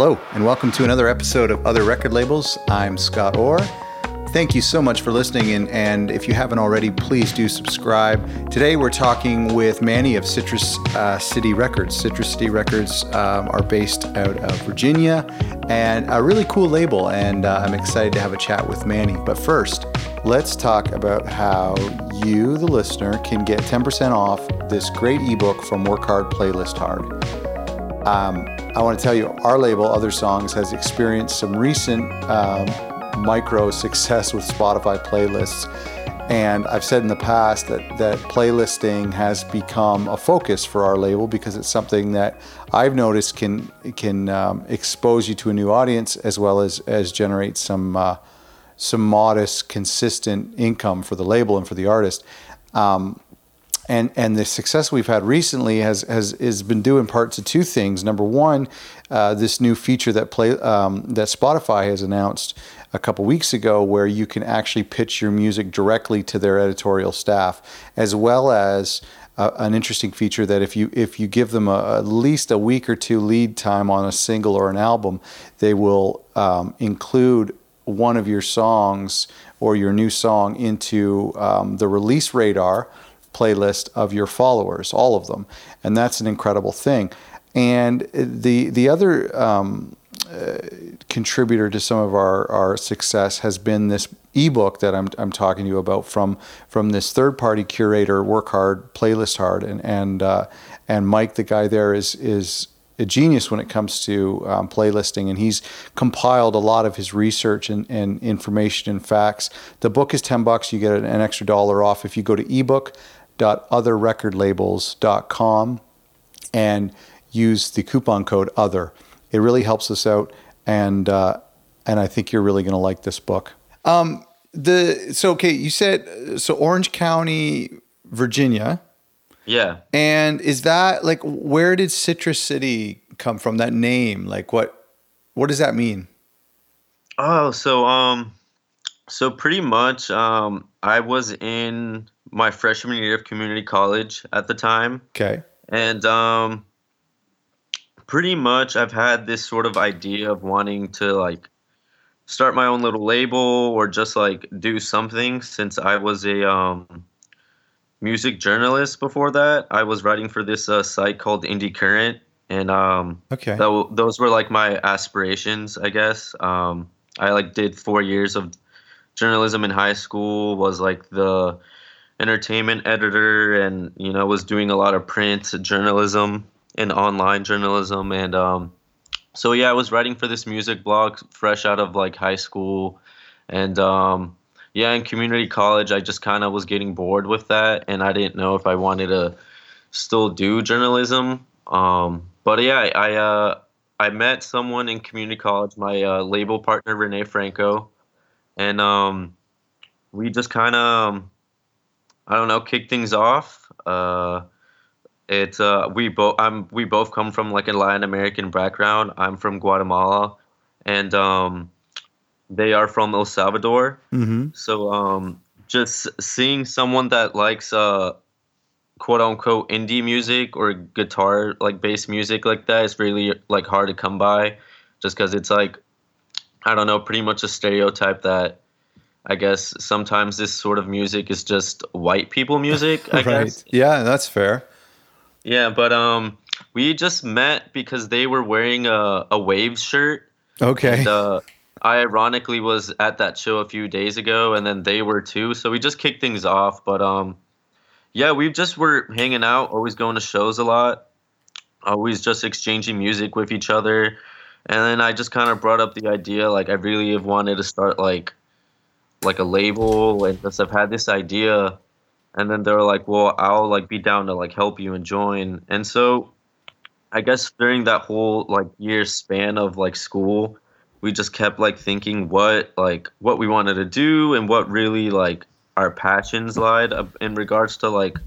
Hello, and welcome to another episode of Other Record Labels. I'm Scott Orr. Thank you so much for listening, and, and if you haven't already, please do subscribe. Today we're talking with Manny of Citrus uh, City Records. Citrus City Records um, are based out of Virginia, and a really cool label, and uh, I'm excited to have a chat with Manny. But first, let's talk about how you, the listener, can get 10% off this great ebook from Work Hard, Playlist Hard. Um, I want to tell you, our label, Other Songs, has experienced some recent um, micro success with Spotify playlists. And I've said in the past that, that playlisting has become a focus for our label because it's something that I've noticed can can um, expose you to a new audience as well as as generate some uh, some modest, consistent income for the label and for the artist. Um, and and the success we've had recently has has has been due in part to two things. Number one, uh, this new feature that play um, that Spotify has announced a couple weeks ago, where you can actually pitch your music directly to their editorial staff, as well as uh, an interesting feature that if you if you give them a, at least a week or two lead time on a single or an album, they will um, include one of your songs or your new song into um, the release radar playlist of your followers, all of them, and that's an incredible thing. And the the other um, uh, contributor to some of our, our success has been this ebook that I'm, I'm talking to you about from from this third party curator, Work Hard, Playlist Hard, and and uh, and Mike, the guy there, is is a genius when it comes to um, playlisting, and he's compiled a lot of his research and, and information and facts. The book is ten bucks. You get an extra dollar off if you go to ebook www.otherrecordlabels.com and use the coupon code other. It really helps us out, and uh, and I think you're really going to like this book. Um, the so okay, you said so Orange County, Virginia. Yeah. And is that like where did Citrus City come from? That name, like what what does that mean? Oh, so um, so pretty much um, I was in my freshman year of community college at the time. Okay. And um, pretty much I've had this sort of idea of wanting to like start my own little label or just like do something since I was a um, music journalist before that. I was writing for this uh, site called Indie Current. And um, okay, th- those were like my aspirations, I guess. Um, I like did four years of journalism in high school. Was like the entertainment editor and you know was doing a lot of print journalism and online journalism. And um, so yeah i was writing for this music blog fresh out of like high school. And um, yeah in community college i just kind of was getting bored with that. And i didn't know if i wanted to still do journalism. Um, but yeah i uh, I met someone in community college my uh, label partner renee franco. And um, we just kind of um, I don't know, kick things off. Uh, it's uh, we both I'm we both come from like a Latin American background. I'm from Guatemala, and um, they are from El Salvador. Mm-hmm. So um, just seeing someone that likes uh, quote unquote indie music or guitar like bass music like that is really like hard to come by, just because it's like I don't know, pretty much a stereotype that I guess sometimes this sort of music is just white people music. I right. guess. Yeah, that's fair. Yeah, but um, we just met because they were wearing a a Wavves shirt. Okay. And, uh, I ironically was at that show a few days ago, and then they were too. So we just kicked things off. But um, yeah, we just were hanging out, always going to shows a lot, always just exchanging music with each other. And then I just kind of brought up the idea, like I really have wanted to start like like a label and just have had this idea and then they're like well i'll like be down to like help you and join and so i guess during that whole like year span of like school we just kept like thinking what like what we wanted to do and what really like our passions lied in regards to like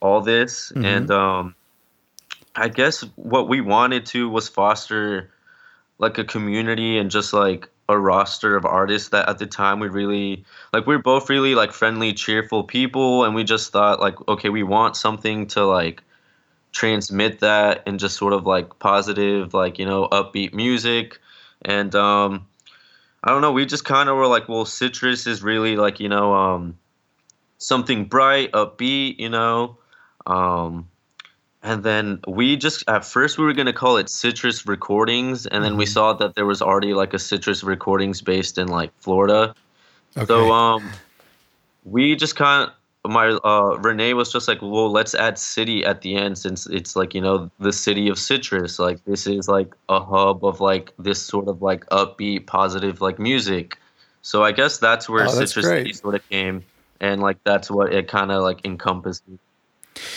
all this mm-hmm. and um i guess what we wanted to was foster like a community and just like a roster of artists that at the time we really like we are both really like friendly cheerful people and we just thought like okay we want something to like transmit that and just sort of like positive, like you know, upbeat music, and um, I don't know. We just kind of were like, well, citrus is really like you know um, something bright, upbeat, you know. Um, and then we just at first we were gonna call it Citrus Recordings, and then we Mhm. saw that there was already like a Citrus Recordings based in like Florida. Okay. So um, we just kind of my uh Renee was just like, well, let's add city at the end since it's like you know the city of citrus. Like this is like a hub of like this sort of like upbeat, positive like music. So I guess that's where Oh, that's Citrus sort of came, and like that's what it kind of like encompassed.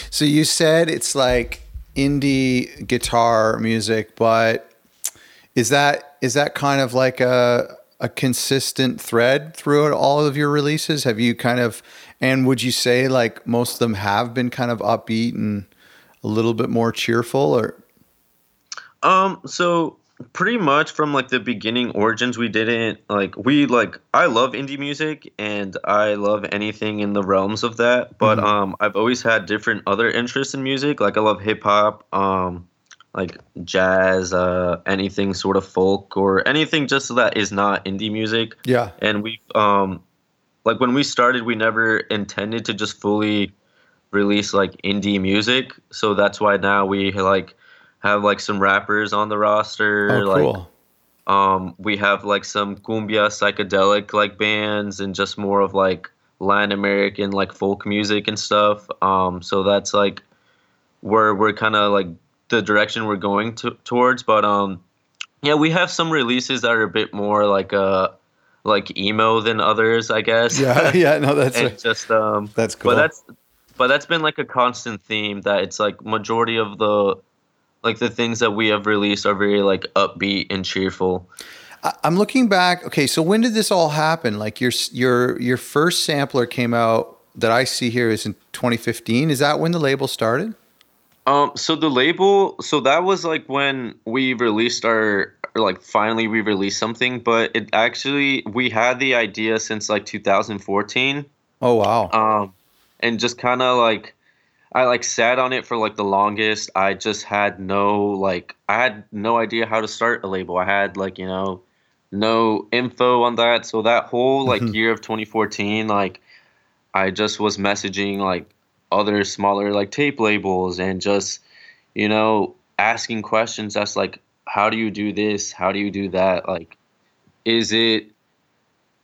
So you said it's like indie guitar music, but is that is that kind of like a a consistent thread throughout all of your releases? Have you kind of and would you say like most of them have been kind of upbeat and a little bit more cheerful or Um, so pretty much from like the beginning origins, we didn't like we like I love indie music and I love anything in the realms of that. But Mhm. um, I've always had different other interests in music. Like I love hip hop, um, like jazz, uh, anything sort of folk or anything just that is not indie music. yeah. And we um, like when we started, we never intended to just fully release like indie music. So that's why now we like have like some rappers on the roster. Oh like cool. um, we have like some cumbia psychedelic like bands and just more of like Latin American like folk music and stuff. Um, so that's like where we're kind of like the direction we're going to, towards. But um, yeah, we have some releases that are a bit more like uh like emo than others, I guess. Yeah, yeah, no that's just um, that's cool. but that's but that's been like a constant theme that it's like majority of the like the things that we have released are very like upbeat and cheerful. I- I'm looking back. Okay, so when did this all happen? Like your your your first sampler came out that I see here is in 2015. Is that when the label started? Um, so the label, so that was like when we released our, or like finally we released something, but it actually we had the idea since like 2014. Oh wow. Um, and just kind of like, I like sat on it for like the longest. I just had no like, I had no idea how to start a label. I had like you know, no info on that. So that whole like year of 2014, like, I just was messaging like other smaller like tape labels and just you know asking questions that's like how do you do this how do you do that like is it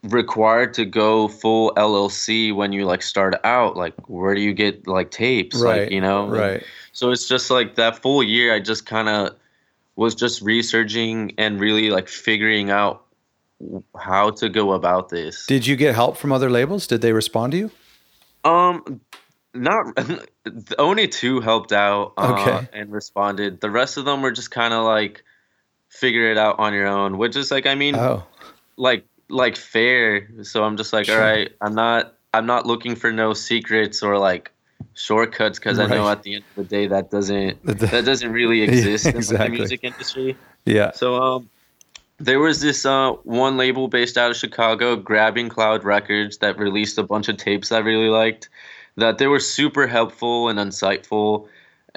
required to go full llc when you like start out like where do you get like tapes right. like you know Right. so it's just like that full year i just kind of was just researching and really like figuring out how to go about this Did you get help from other labels? Did they respond to you? Um, not only two helped out uh, Okay. and responded. The rest of them were just kind of like figure it out on your own, which is like I mean, Oh, like like fair. So I'm just like, Sure. all right, I'm not I'm not looking for no secrets or like shortcuts because I know at the end of the day that doesn't that doesn't really exist in like, exactly. the music industry. yeah. So um, there was this uh, one label based out of Chicago, Grabbing Cloud Records, that released a bunch of tapes I really liked. That they were super helpful and insightful,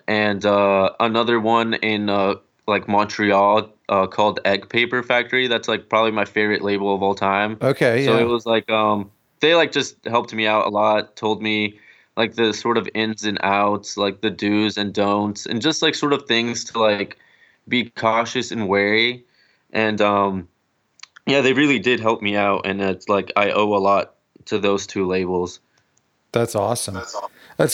and uh, another one in uh, like Montreal uh, called Egg Paper Factory. That's like probably my favorite label of all time. Okay. So yeah. it was like um they like just helped me out a lot, told me like the sort of ins and outs, like the do's and don'ts, and just like sort of things to like be cautious and wary. And um yeah, they really did help me out and it's like I owe a lot to those two labels. That's awesome. That's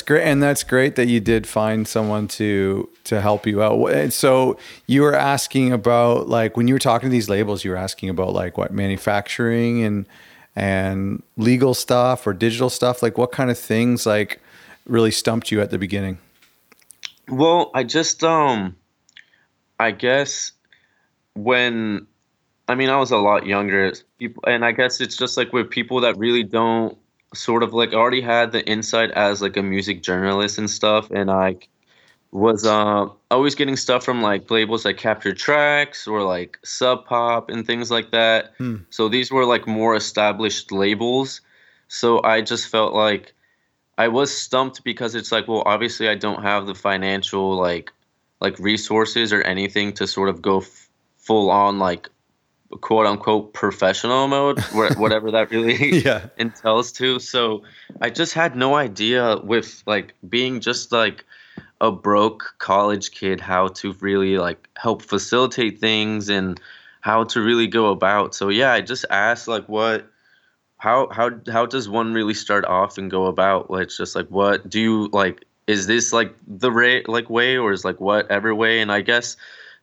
great, and that's great that you did find someone to to help you out. And so you were asking about like when you were talking to these labels, you were asking about like what manufacturing and and legal stuff or digital stuff. Like what kind of things like really stumped you at the beginning? Well, I just um I guess when I mean I was a lot younger and I guess it's just like with people that really don't sort of like already had the insight as like a music journalist and stuff and I was uh, always getting stuff from like labels like Capture Tracks or like Sub Pop and things like that. Hmm. So these were like more established labels. So I just felt like I was stumped because it's like, well, obviously I don't have the financial like like resources or anything to sort of go f- full on like quote unquote professional mode, whatever that really yeah. entails to. So I just had no idea with like being just like a broke college kid how to really like help facilitate things and how to really go about. So yeah, I just asked like what how how how does one really start off and go about? Like just like what do you like is this like the right like way or is like whatever way? And I guess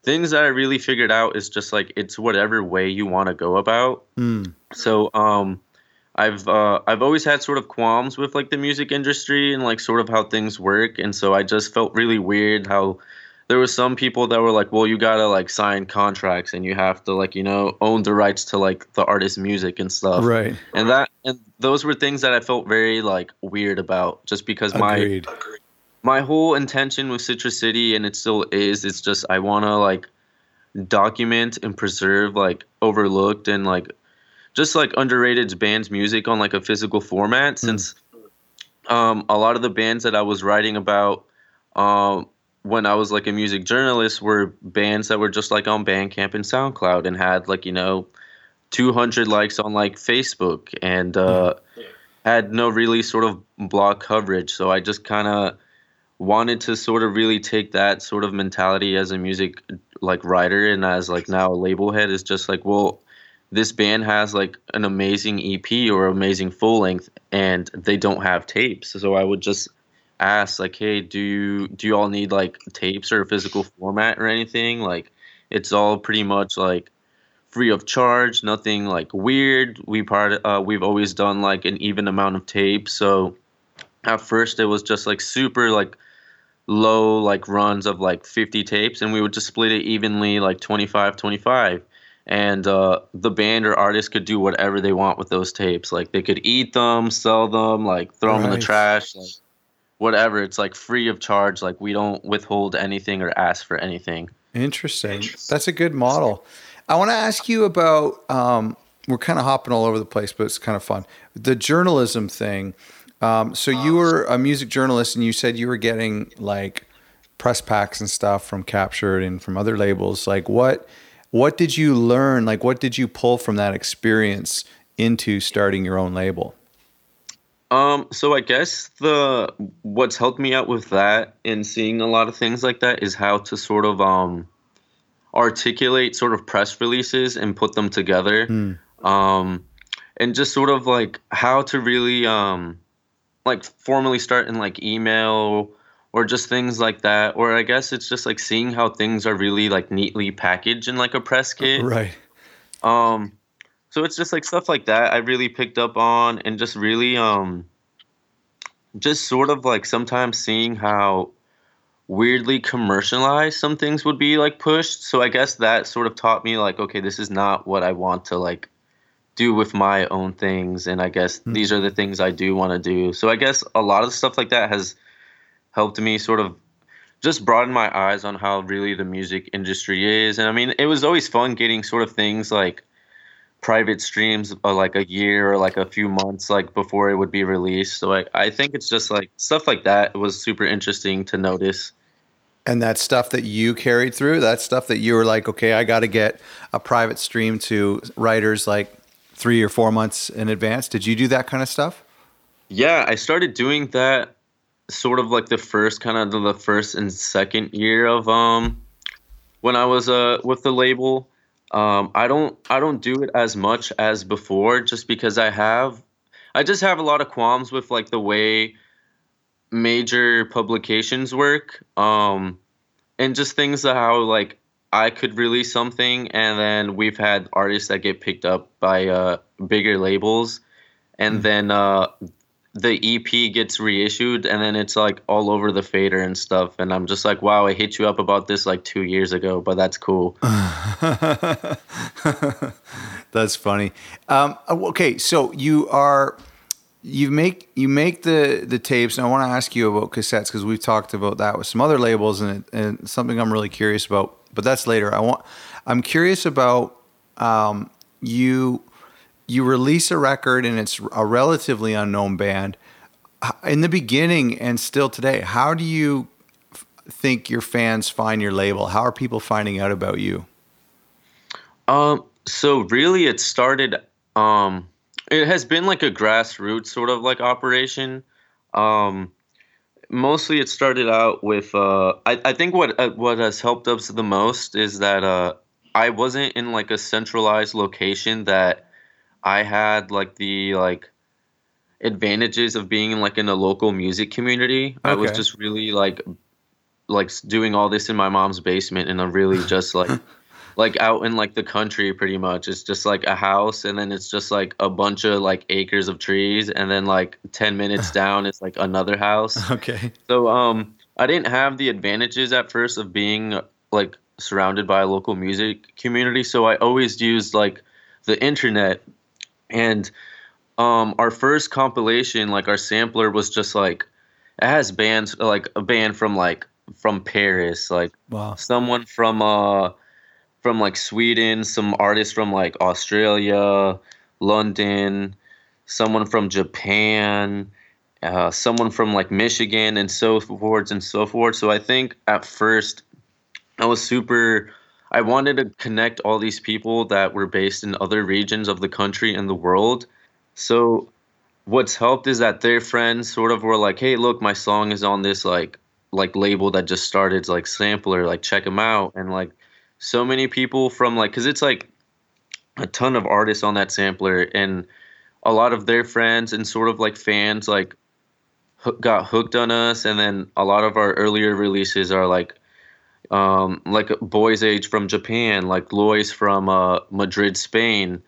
things that I really figured out is just like it's whatever way you want to go about. Mm. So um I've uh, I've always had sort of qualms with like the music industry and like sort of how things work, and so I just felt really weird how there was some people that were like, well, you gotta like sign contracts and you have to like you know own the rights to like the artist's music and stuff, right? And that and those were things that I felt very like weird about, just because Agreed. my my whole intention with Citrus City, and it still is, it's just I want to like document and preserve like overlooked and like just like underrated bands music on like a physical format mm. since um, a lot of the bands that I was writing about um, when I was like a music journalist were bands that were just like on Bandcamp and SoundCloud and had like you know 200 likes on like Facebook and uh, hmm. had no really sort of blog coverage. So I just kind of wanted to sort of really take that sort of mentality as a music like writer and as like now a label head is just like well this band has like an amazing EP or amazing full length and they don't have tapes. So I would just ask like hey do you do you all need like tapes or a physical format or anything? Like it's all pretty much like free of charge nothing like weird. We part uh, we've always done like an even amount of tapes. So at first it was just like super like low like runs of like 50 tapes and we would just split it evenly like 25 25 and uh, the band or artist could do whatever they want with those tapes. Like they could eat them sell them like throw them in the trash like whatever. It's like free of charge. Like we don't withhold anything or ask for anything. Interesting, that's a good model. I want to ask you about um, we're kind of hopping all over the place but it's kind of fun. The journalism thing um, so you were a music journalist, and you said you were getting like press packs and stuff from Captured and from other labels. Like what what did you learn? Like what did you pull from that experience into starting your own label? Um, so I guess the what's helped me out with that and seeing a lot of things like that is how to sort of um articulate sort of press releases and put them together. Mm. Um and just sort of like how to really um like formally start in like email or just things like that or i guess it's just like seeing how things are really like neatly packaged in like a press kit. right. Um so it's just like stuff like that i really picked up on and just really um just sort of like sometimes seeing how weirdly commercialized some things would be like pushed. So i guess that sort of taught me like okay this is not what i want to like do with my own things and i guess mm-hmm. these are the things i do want to do. So i guess a lot of stuff like that has helped me sort of just broaden my eyes on how really the music industry is. And i mean it was always fun getting sort of things like private streams uh, like a year or like a few months like before it would be released. So I, I think it's just like stuff like that was super interesting to notice. And that stuff that you carried through that stuff that you were like okay i got to get a private stream to writers like three or four months in advance. Did you do that kind of stuff? Yeah, I started doing that sort of like the first kind of the first and second year of um when I was uh with the label. Um, I don't I don't do it as much as before just because I have I just have a lot of qualms with like the way major publications work um and just things how like I could release something, and then we've had artists that get picked up by uh, bigger labels, and mm-hmm. then uh, the EP gets reissued, and then it's like all over the fader and stuff. And I'm just like, wow, I hit you up about this like two years ago, but that's cool. that's funny. Um, okay, so you are you make you make the the tapes and i want to ask you about cassettes because we've talked about that with some other labels and, it, and something i'm really curious about but that's later. I want. I'm curious about um, you. You release a record and it's a relatively unknown band. in the beginning and still today, how do you think your fans find your label? How are people finding out about you? Um, so really, it started. Um, it has been like a grassroots sort of like operation. Um, mostly, it started out with. Uh, I I think what uh, what has helped us the most is that uh, I wasn't in like a centralized location that I had like the like advantages of being in like in a local music community. I was just really like like doing all this in my mom's basement and I'm really just like like out in like the country pretty much. It's just like a house and then it's just like a bunch of like acres of trees and then like 10 minutes down it's like another house. Okay. So um I didn't have the advantages at first of being like surrounded by a local music community, so I always used like the internet and um our first compilation like our sampler was just like it has bands like a band from like from Paris, like Wow. someone from uh from like Sweden, some artists from like Australia, London, someone from Japan, uh, someone from like Michigan, and so forth and so forth. So I think at first I was super. I wanted to connect all these people that were based in other regions of the country and the world. So what's helped is that their friends sort of were like, "Hey, look, my song is on this like like label that just started, like Sampler, like check them out." And like so many people from like cuz it's like a ton of artists on that sampler and a lot of their friends and sort of like fans like hoo- got hooked on us and then a lot of our earlier releases are like um, like Boys Age from Japan, like Lois from uh, Madrid, Spain,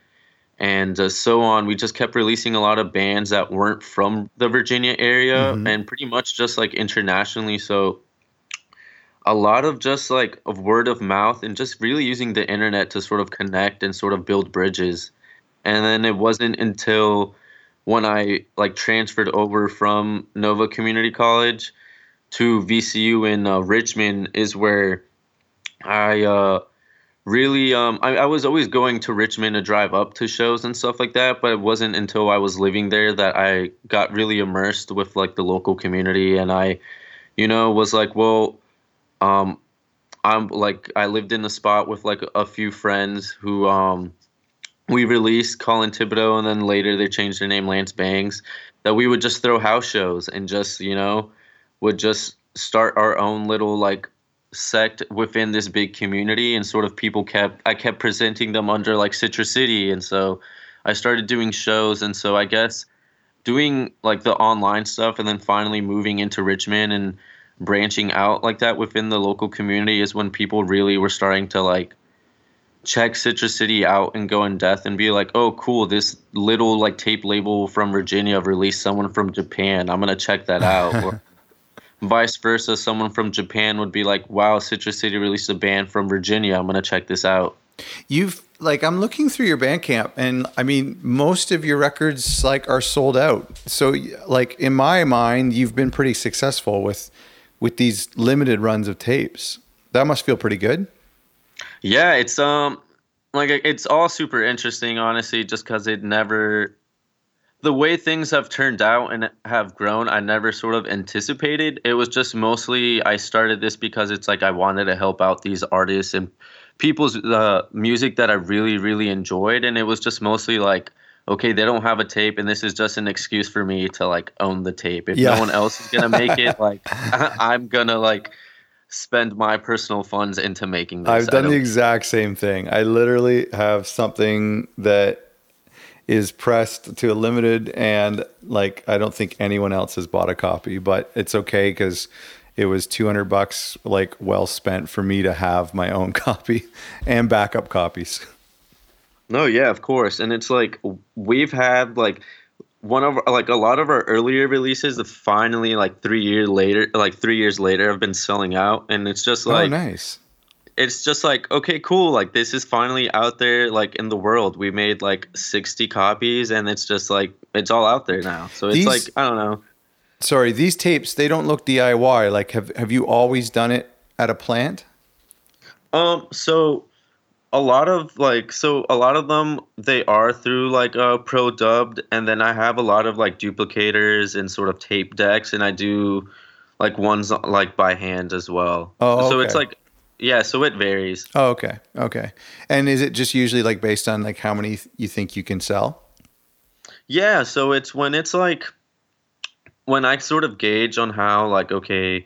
and uh, so on. We just kept releasing a lot of bands that weren't from the Virginia area Mhm. and pretty much just like internationally. So a lot of just like of word of mouth and just really using the internet to sort of connect and sort of build bridges. And then it wasn't until when I like transferred over from Nova Community College to VCU in uh, Richmond is where I uh, really um, I, I was always going to Richmond to drive up to shows and stuff like that, but it wasn't until I was living there that I got really immersed with like the local community, and I, you know, was like, well, um, I'm like I lived in a spot with like a few friends who um, we released Colin Thibodeau, and then later they changed their name Lance Bangs. That we would just throw house shows and just you know would just start our own little like sect within this big community and sort of people kept I kept presenting them under like Citrus City and so I started doing shows and so I guess doing like the online stuff and then finally moving into Richmond and branching out like that within the local community is when people really were starting to like check Citrus City out and go in depth and be like, oh, cool, this little like tape label from Virginia released someone from Japan. I'm gonna check that out. or vice versa, someone from Japan would be like, wow, Citrus City released a band from Virginia. I'm gonna check this out. You've like I'm looking through your Bandcamp, and I mean most of your records like are sold out. So like in my mind, you've been pretty successful with with these limited runs of tapes. That must feel pretty good. Yeah, it's um like it's all super interesting, honestly, just because it never the way things have turned out and have grown, I never sort of anticipated. It was just mostly I started this because it's like I wanted to help out these artists and people's uh, music that I really, really enjoyed, and it was just mostly like, okay, they don't have a tape, and this is just an excuse for me to like own the tape. If Yeah. no one else is gonna make it, like I'm gonna like spend my personal funds into making this. I've done the exact same thing. I literally have something that is pressed to a limited and like I don't think anyone else has bought a copy, but it's okay cuz it was 200 bucks like well spent for me to have my own copy and backup copies. No, yeah, of course. And it's like we've had like one of like a lot of our earlier releases that finally like three years later like three years later have been selling out and it's just like oh nice. it's just like okay cool like this is finally out there like in the world we made like 60 copies and it's just like it's all out there now so it's These- like i don't know Sorry, these tapes they don't look DIY. Like have have you always done it at a plant? Um, so a lot of like so a lot of them they are through like uh pro dubbed and then i have a lot of like duplicators and sort of tape decks and i do like ones like by hand as well Oh, so it's like yeah so it varies Oh, okay. Okay. And is it just usually like based on like how many you think you can sell? yeah so it's when it's like when i sort of gauge on how like okay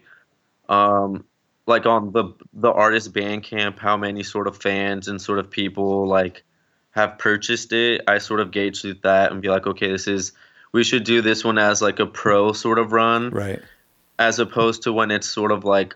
um like on the the artist bandcamp how many sort of fans and sort of people like have purchased it i sort of gauge through that and be like okay this is we should do this one as like a pro sort of run Right. as opposed to when it's sort of like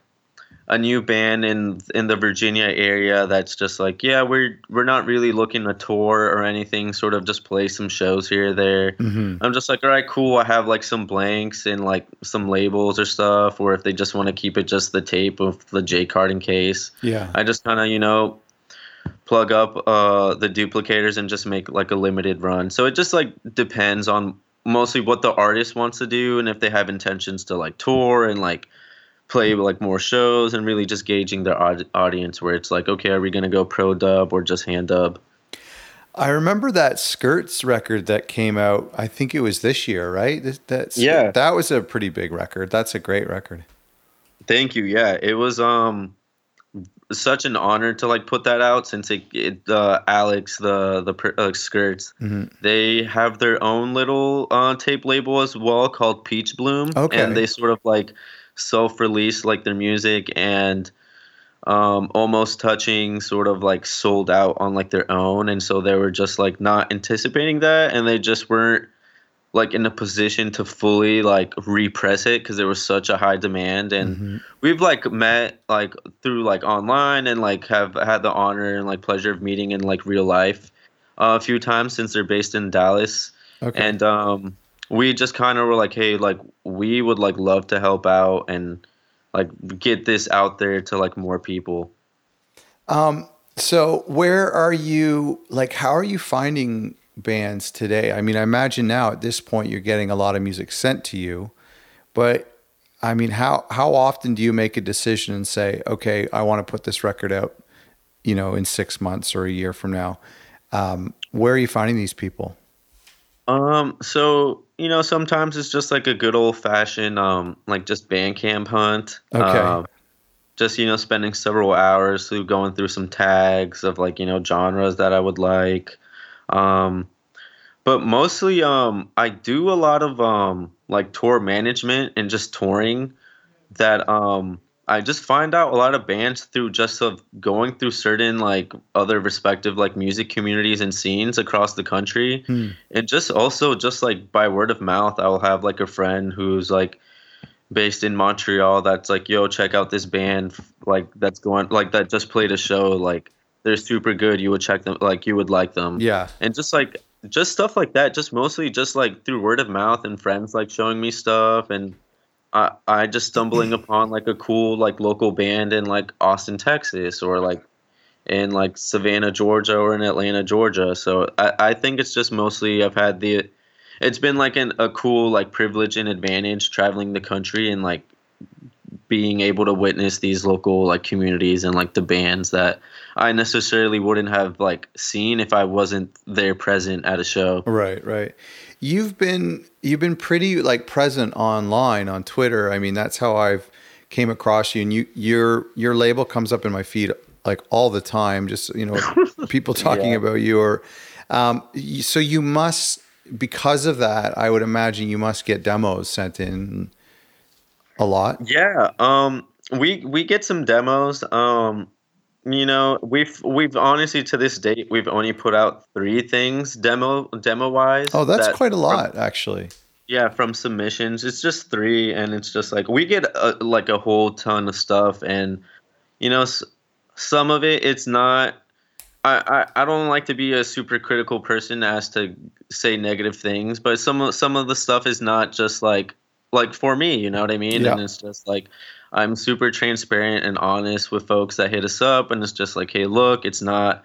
a new band in in the Virginia area that's just like yeah we're we're not really looking to tour or anything sort of just play some shows here or there hmm I'm just like, all right, cool. I have like some blanks and like some labels or stuff, or if they just want to keep it just the tape of the J card in case. Yeah. I just kind of, you know, plug up uh, the duplicators and just make like a limited run. So it just like depends on mostly what the artist wants to do and if they have intentions to like tour and like play like more shows and really just gauging their audience where it's like, okay, are we going to go pro dub or just hand dub? I remember that Skirts record that came out. I think it was this year, right? This, that's Yeah. That was a pretty big record. That's a great record. Thank you. Yeah, it was um such an honor to like put that out since it, it uh, Alex the the uh, skirts Mhm. they have their own little uh, tape label as well called Peach Bloom Okay. and they sort of like self-release like their music and um almost touching sort of like sold out on like their own and so they were just like not anticipating that and they just weren't like in a position to fully like repress it because there was such a high demand and Mhm. we've like met like through like online and like have had the honor and like pleasure of meeting in like real life uh, a few times since they're based in Dallas Okay. and um we just kind of were like hey like we would like love to help out and like get this out there to like more people Um, so where are you like how are you finding bands today? I mean, I imagine now at this point you're getting a lot of music sent to you, but I mean, how how often do you make a decision and say, "Okay, I want to put this record out, you know, in 6 months or a year from now?" Um, where are you finding these people? Um, so you know, sometimes it's just like a good old fashioned um like just Bandcamp hunt. Okay. Um, just you know, spending several hours through going through some tags of like you know genres that I would like. Um, but mostly um I do a lot of um like tour management and just touring that um I just find out a lot of bands through just of going through certain like other respective like music communities and scenes across the country Hmm. and just also just like by word of mouth i'll have like a friend who's like based in montreal that's like yo check out this band like that's going like that just played a show like they're super good you would check them like you would like them Yeah. and just like just stuff like that just mostly just like through word of mouth and friends like showing me stuff and i i just stumbling upon like a cool like local band in like austin texas or like in like savannah georgia or in atlanta georgia so i i think it's just mostly i've had the it's been like an, a cool like privilege and advantage traveling the country and like being able to witness these local like communities and like the bands that I necessarily wouldn't have like seen if I wasn't there present at a show. Right, right. You've been you've been pretty like present online on Twitter. I mean, that's how I've came across you and you your your label comes up in my feed like all the time just you know people talking Yeah. about you or um so you must because of that, I would imagine you must get demos sent in a lot. Yeah, um we we get some demos. Um you know, we've we've honestly to this date we've only put out 3 things demo demo wise. Oh, that's quite a lot actually. Yeah, from submissions, it's just three, and it's just like we get a, like a whole ton of stuff, and you know, s- some of it it's not. I, I I don't like to be a super critical person as to say negative things, but some of some of the stuff is not just like like for me, you know what I mean? Yeah. And it's just like I'm super transparent and honest with folks that hit us up, and it's just like, hey, look, it's not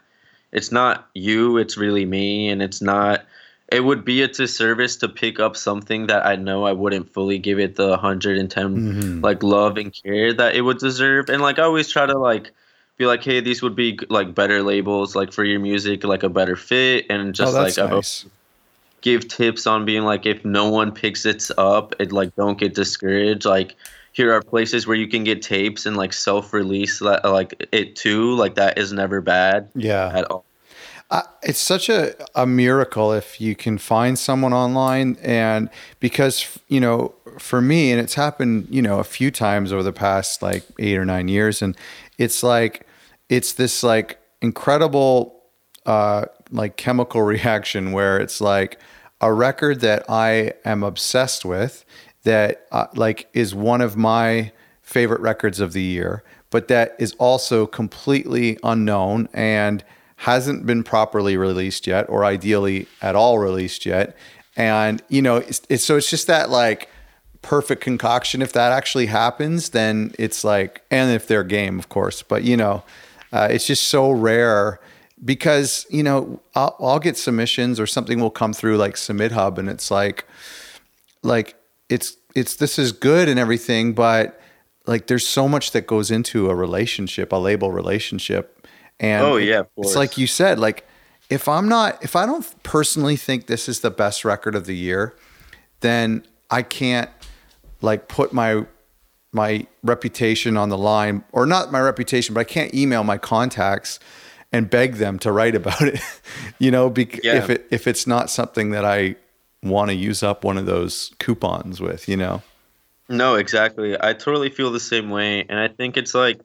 it's not you, it's really me, and it's not it would be a disservice to pick up something that I know I wouldn't fully give it the 110 Mhm. like love and care that it would deserve. And like I always try to like be like, hey, these would be like better labels, like for your music, like a better fit, and just oh, like nice. give tips on being like, if no one picks it up, it like don't get discouraged. Like, here are places where you can get tapes and like self-release like it too. Like that is never bad. Yeah. At all. Uh, it's such a, a miracle if you can find someone online and because you know for me and it's happened you know a few times over the past like eight or nine years and it's like it's this like incredible uh like chemical reaction where it's like a record that i am obsessed with that uh, like is one of my favorite records of the year but that is also completely unknown and hasn't been properly released yet, or ideally at all released yet. And you know, it's, it's so it's just that like perfect concoction. If that actually happens, then it's like, and if they're game, of course. But you know, uh, it's just so rare because you know I'll, I'll get submissions or something will come through like Submit Hub, and it's like, like it's it's this is good and everything, but like there's so much that goes into a relationship, a label relationship and oh yeah, it's like you said, like if I'm not, if I don't personally think this is the best record of the year, then I can't like put my my reputation on the line, or not my reputation, but I can't email my contacts and beg them to write about it. you know, because yeah. if it if it's not something that I want to use up one of those coupons with, you know. No, exactly. I totally feel the same way, and I think it's like,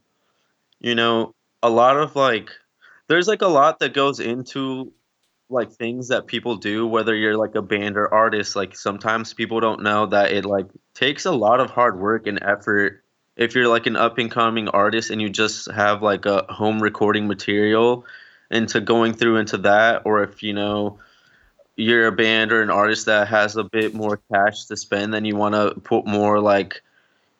you know, a lot of like there's like a lot that goes into like things that people do whether you're like a band or artist like sometimes people don't know that it like takes a lot of hard work and effort if you're like an up and coming artist and you just have like a home recording material into going through into that or if you know you're a band or an artist that has a bit more cash to spend then you want to put more like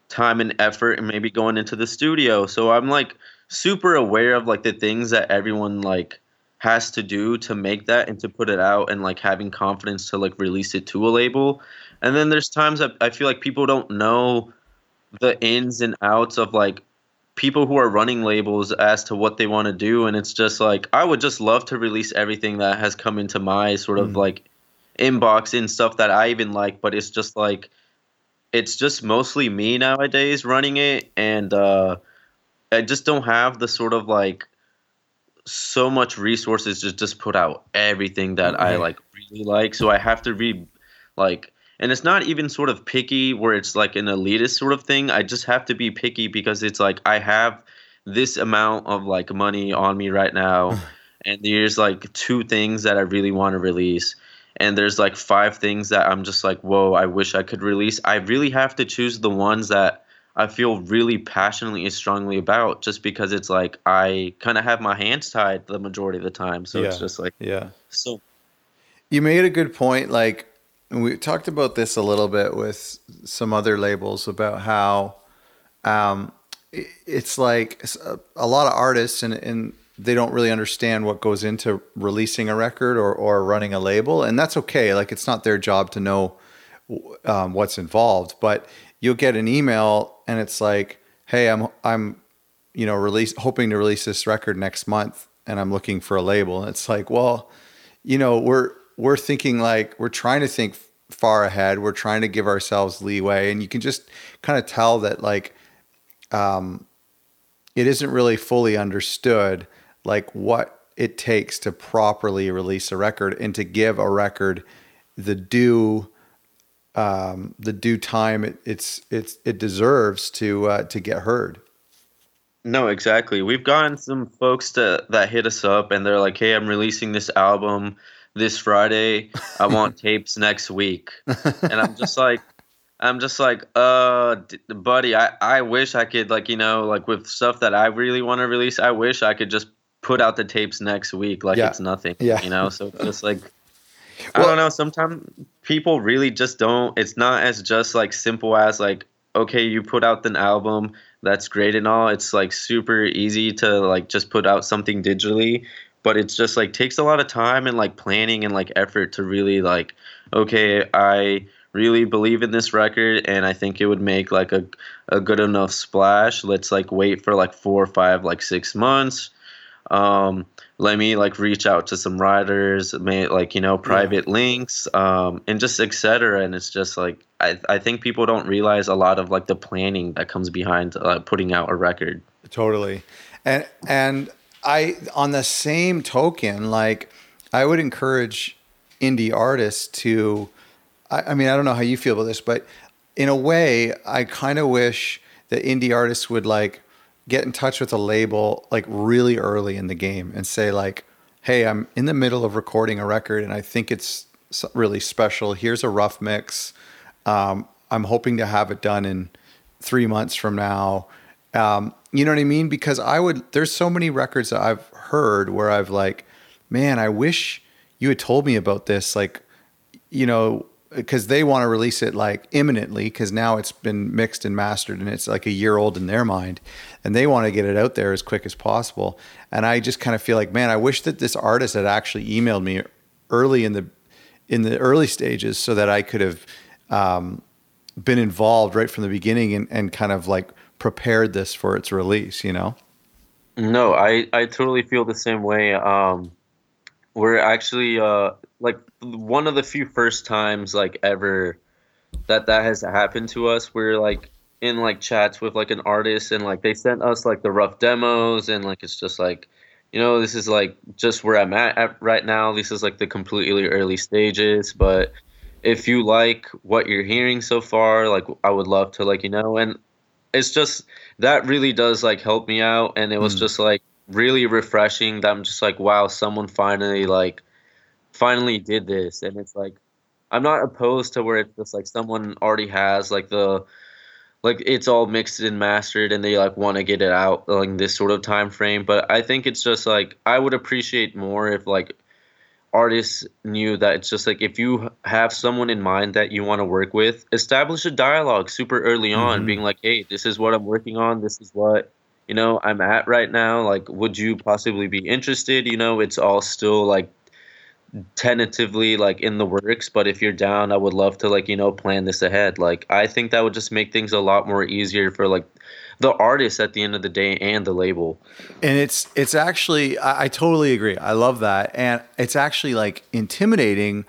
time and effort and maybe going into the studio so i'm like super aware of like the things that everyone like has to do to make that and to put it out and like having confidence to like release it to a label. And then there's times that I feel like people don't know the ins and outs of like people who are running labels as to what they want to do and it's just like I would just love to release everything that has come into my sort of mm. like inbox and stuff that I even like but it's just like it's just mostly me nowadays running it and uh I just don't have the sort of like so much resources to just put out everything that right. I like really like. So I have to read like and it's not even sort of picky where it's like an elitist sort of thing. I just have to be picky because it's like I have this amount of like money on me right now and there's like two things that I really want to release and there's like five things that I'm just like, whoa, I wish I could release. I really have to choose the ones that I feel really passionately and strongly about just because it's like I kind of have my hands tied the majority of the time. So yeah. it's just like, yeah. So you made a good point. Like we talked about this a little bit with some other labels about how um, it's like a lot of artists and, and they don't really understand what goes into releasing a record or, or running a label. And that's okay. Like it's not their job to know um, what's involved, but you'll get an email and it's like, "Hey, I'm I'm you know release hoping to release this record next month and I'm looking for a label." And it's like, "Well, you know, we're we're thinking like we're trying to think far ahead. We're trying to give ourselves leeway and you can just kind of tell that like um it isn't really fully understood like what it takes to properly release a record and to give a record the due um, the due time it, it's it's it deserves to uh, to get heard. No, exactly. We've gotten some folks to, that hit us up and they're like, "Hey, I'm releasing this album this Friday. I want tapes next week." And I'm just like, I'm just like, uh, buddy, I, I wish I could like you know like with stuff that I really want to release. I wish I could just put out the tapes next week like yeah. it's nothing. Yeah. You know, so just like I don't know. Sometimes people really just don't. It's not as just like simple as like, okay, you put out an album, that's great and all. It's like super easy to like just put out something digitally, but it's just like takes a lot of time and like planning and like effort to really like, okay, I really believe in this record and I think it would make like a, a good enough splash. Let's like wait for like four or five, like six months. Um, let me like reach out to some writers, may like you know private yeah. links, um, and just etc. And it's just like I I think people don't realize a lot of like the planning that comes behind uh, putting out a record. Totally, and and I on the same token, like I would encourage indie artists to. I, I mean, I don't know how you feel about this, but in a way, I kind of wish that indie artists would like get in touch with a label like really early in the game and say like, "Hey, I'm in the middle of recording a record and I think it's really special. Here's a rough mix. Um, I'm hoping to have it done in three months from now." Um, you know what I mean? Because I would. There's so many records that I've heard where I've like, man, I wish you had told me about this. Like, you know, because they want to release it like imminently because now it's been mixed and mastered and it's like a year old in their mind and they want to get it out there as quick as possible and i just kind of feel like man i wish that this artist had actually emailed me early in the in the early stages so that i could have um, been involved right from the beginning and, and kind of like prepared this for its release you know no i i totally feel the same way um we're actually uh like one of the few first times like ever that that has happened to us. We're like in like chats with like an artist and like they sent us like the rough demos and like it's just like you know this is like just where I'm at, at right now. This is like the completely early stages, but if you like what you're hearing so far, like I would love to like you know and it's just that really does like help me out and it was mm. just like really refreshing that I'm just like wow someone finally like finally did this and it's like i'm not opposed to where it's just like someone already has like the like it's all mixed and mastered and they like want to get it out like this sort of time frame but i think it's just like i would appreciate more if like artists knew that it's just like if you have someone in mind that you want to work with establish a dialogue super early on mm-hmm. being like hey this is what i'm working on. This is what you know i'm at right now. Like would you possibly be interested? You know it's all still like tentatively like in the works but if you're down i would love to like you know plan this ahead. Like i think that would just make things a lot more easier for like the artist at the end of the day and the label. And it's it's actually I, I totally agree. I love that. And it's actually like intimidating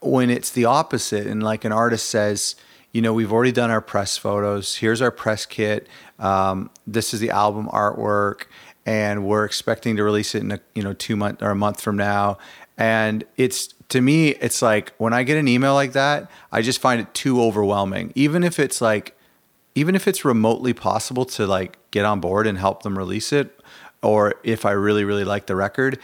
when it's the opposite and like an artist says you know we've already done our press photos. Here's our press kit. Um, this is the album artwork and we're expecting to release it in a you know two month or a month from now. And it's to me, it's like when I get an email like that, I just find it too overwhelming. Even if it's like, even if it's remotely possible to like get on board and help them release it, or if I really, really like the record,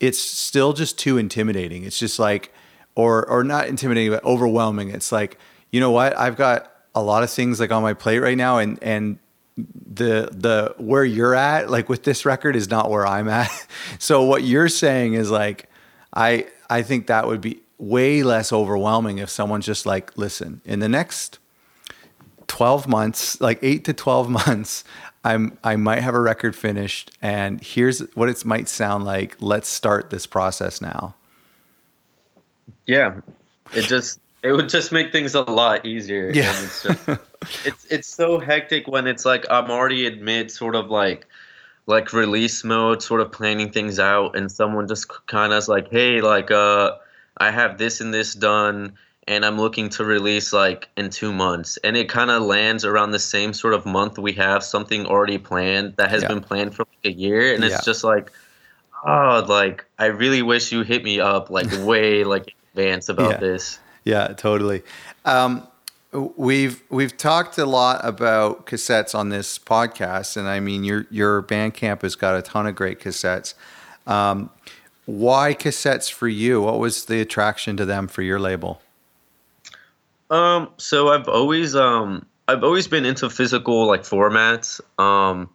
it's still just too intimidating. It's just like, or or not intimidating, but overwhelming. It's like, you know what? I've got a lot of things like on my plate right now, and and the the where you're at, like with this record, is not where I'm at. so what you're saying is like I I think that would be way less overwhelming if someone's just like, listen, in the next 12 months, like 8 to 12 months, I'm I might have a record finished and here's what it might sound like. Let's start this process now. Yeah. It just it would just make things a lot easier. Yeah. It's, just, it's it's so hectic when it's like I'm already in mid sort of like like release mode, sort of planning things out, and someone just kind of is like, "Hey, like, uh, I have this and this done, and I'm looking to release like in two months," and it kind of lands around the same sort of month we have something already planned that has yeah. been planned for like a year, and yeah. it's just like, oh, like I really wish you hit me up like way like in advance about yeah. this. Yeah, totally. Um, We've we've talked a lot about cassettes on this podcast, and I mean your your Bandcamp has got a ton of great cassettes. Um, why cassettes for you? What was the attraction to them for your label? Um, so I've always um I've always been into physical like formats. Um,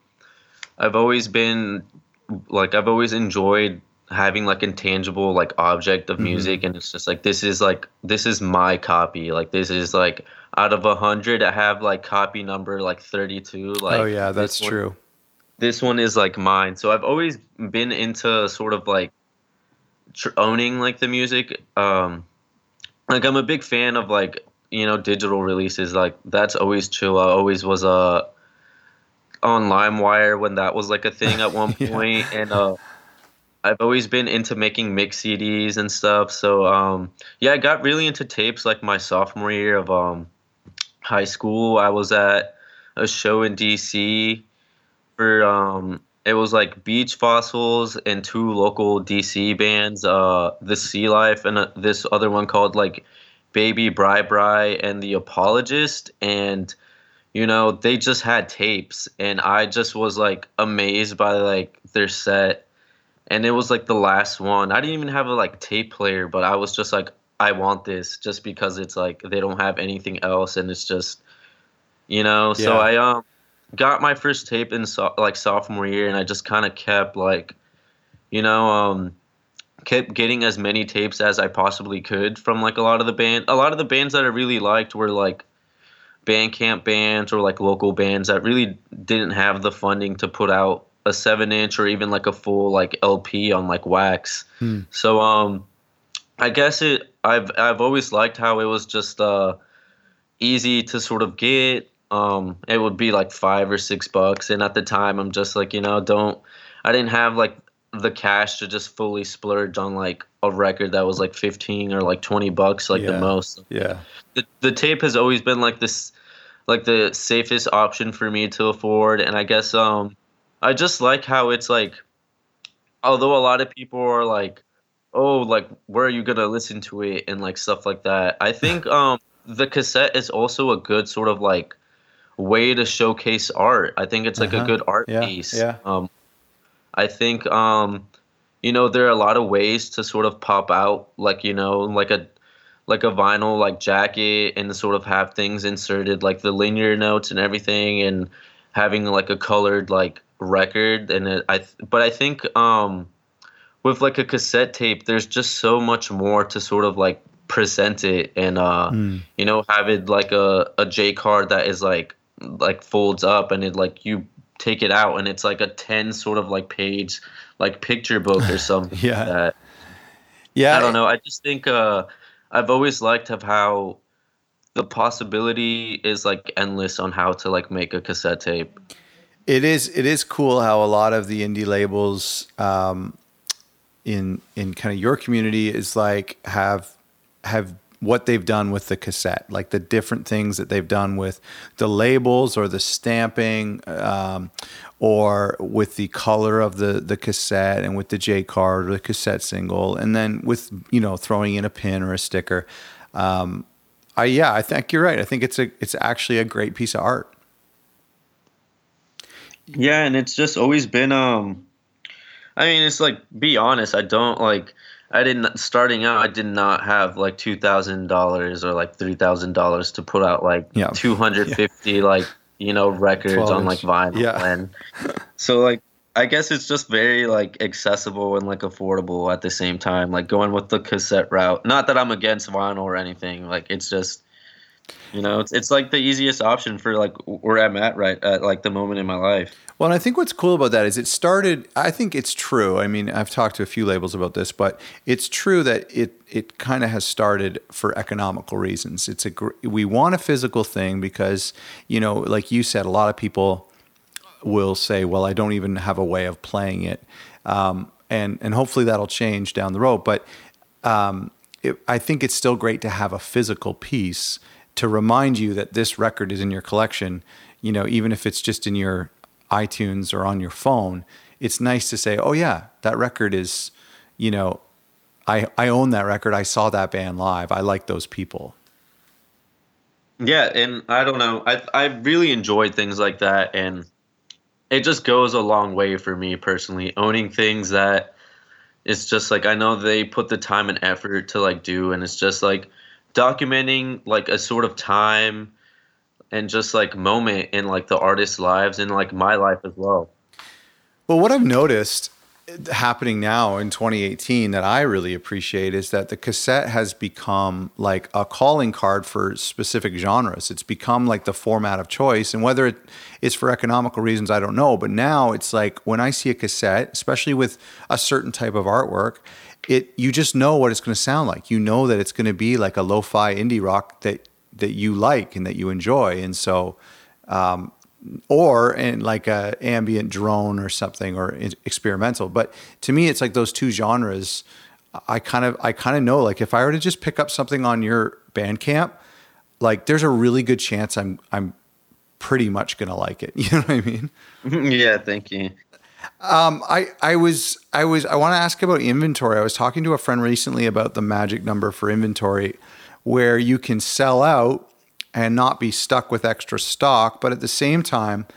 I've always been like I've always enjoyed having like intangible like object of mm-hmm. music, mm-hmm. and it's just like this is like this is my copy. Like this is like out of a hundred, I have like copy number like thirty two. Like oh yeah, that's this true. This one is like mine. So I've always been into sort of like tr- owning like the music. Um, like I'm a big fan of like you know digital releases like that's always chill. I always was a uh, on LimeWire when that was like a thing at one yeah. and uh, I've always been into making mix CDs and stuff. So um, yeah, I got really into tapes like my sophomore year of um, high school. I was at a show in DC for um, it was like Beach Fossils and two local DC bands, uh, The Sea Life and uh, this other one called like Baby Bry Bry and The Apologist. And, you know, they just had tapes and I just was like amazed by like their set. And it was like the last one. I didn't even have a like tape player, but I was just like, I want this just because it's like they don't have anything else and it's just, you know, yeah. so I, um, got my first tape in so, like sophomore year, and I just kind of kept like, you know, um, kept getting as many tapes as I possibly could from like a lot of the band. A lot of the bands that I really liked were like Bandcamp bands or like local bands that really didn't have the funding to put out a seven inch or even like a full like LP on like wax. Hmm. So um, I guess it. I've I've always liked how it was just uh easy to sort of get um, it would be like five or six bucks. And at the time, I'm just like, you know, don't. I didn't have like the cash to just fully splurge on like a record that was like 15 or like 20 bucks, like yeah. the most. Yeah. The the tape has always been like this, like the safest option for me to afford, and I guess um, I just like how it's like, although a lot of people are like, oh, like where are you gonna listen to it and like stuff like that. I think um the cassette is also a good sort of like way to showcase art. I think it's like uh-huh. a good art yeah, piece. Yeah. Um, I think um, you know there are a lot of ways to sort of pop out, like you know, like a like a vinyl like jacket and sort of have things inserted like the linear notes and everything and having like a colored like record and it, I but I think um with like a cassette tape there's just so much more to sort of like present it and uh mm. you know have it like a a J card that is like like folds up and it like you take it out and it's like a 10 sort of like page like picture book or something yeah like that. yeah i don't know i just think uh i've always liked of how the possibility is like endless on how to like make a cassette tape it is it is cool how a lot of the indie labels um in in kind of your community is like have have what they've done with the cassette, like the different things that they've done with the labels or the stamping, um, or with the color of the the cassette and with the J card or the cassette single, and then with you know throwing in a pin or a sticker. Um, I yeah, I think you're right. I think it's a it's actually a great piece of art. Yeah, and it's just always been um I mean, it's like be honest, I don't like I didn't starting out. I did not have like two thousand dollars or like three thousand dollars to put out like yeah. two hundred fifty yeah. like you know records on like vinyl. Yeah. And so like I guess it's just very like accessible and like affordable at the same time. Like going with the cassette route. Not that I'm against vinyl or anything. Like it's just you know it's it's like the easiest option for like where I'm at right at like the moment in my life. Well, and I think what's cool about that is it started. I think it's true. I mean, I've talked to a few labels about this, but it's true that it it kind of has started for economical reasons. It's a we want a physical thing because you know, like you said, a lot of people will say, "Well, I don't even have a way of playing it," um, and and hopefully that'll change down the road. But um, it, I think it's still great to have a physical piece to remind you that this record is in your collection. You know, even if it's just in your iTunes or on your phone, it's nice to say, "Oh yeah, that record is, you know, I I own that record. I saw that band live. I like those people." Yeah, and I don't know. I I really enjoyed things like that and it just goes a long way for me personally owning things that it's just like I know they put the time and effort to like do and it's just like documenting like a sort of time and just like moment in like the artists' lives and like my life as well. Well, what I've noticed happening now in 2018 that I really appreciate is that the cassette has become like a calling card for specific genres. It's become like the format of choice. And whether it is for economical reasons, I don't know. But now it's like when I see a cassette, especially with a certain type of artwork, it you just know what it's going to sound like. You know that it's going to be like a lo-fi indie rock that that you like and that you enjoy. And so, um, or in like a ambient drone or something or experimental. But to me, it's like those two genres. I kind of I kind of know like if I were to just pick up something on your Bandcamp, like there's a really good chance I'm I'm pretty much gonna like it. You know what I mean? yeah, thank you. Um, I I was I was I want to ask about inventory. I was talking to a friend recently about the magic number for inventory, where you can sell out and not be stuck with extra stock, but at the same time,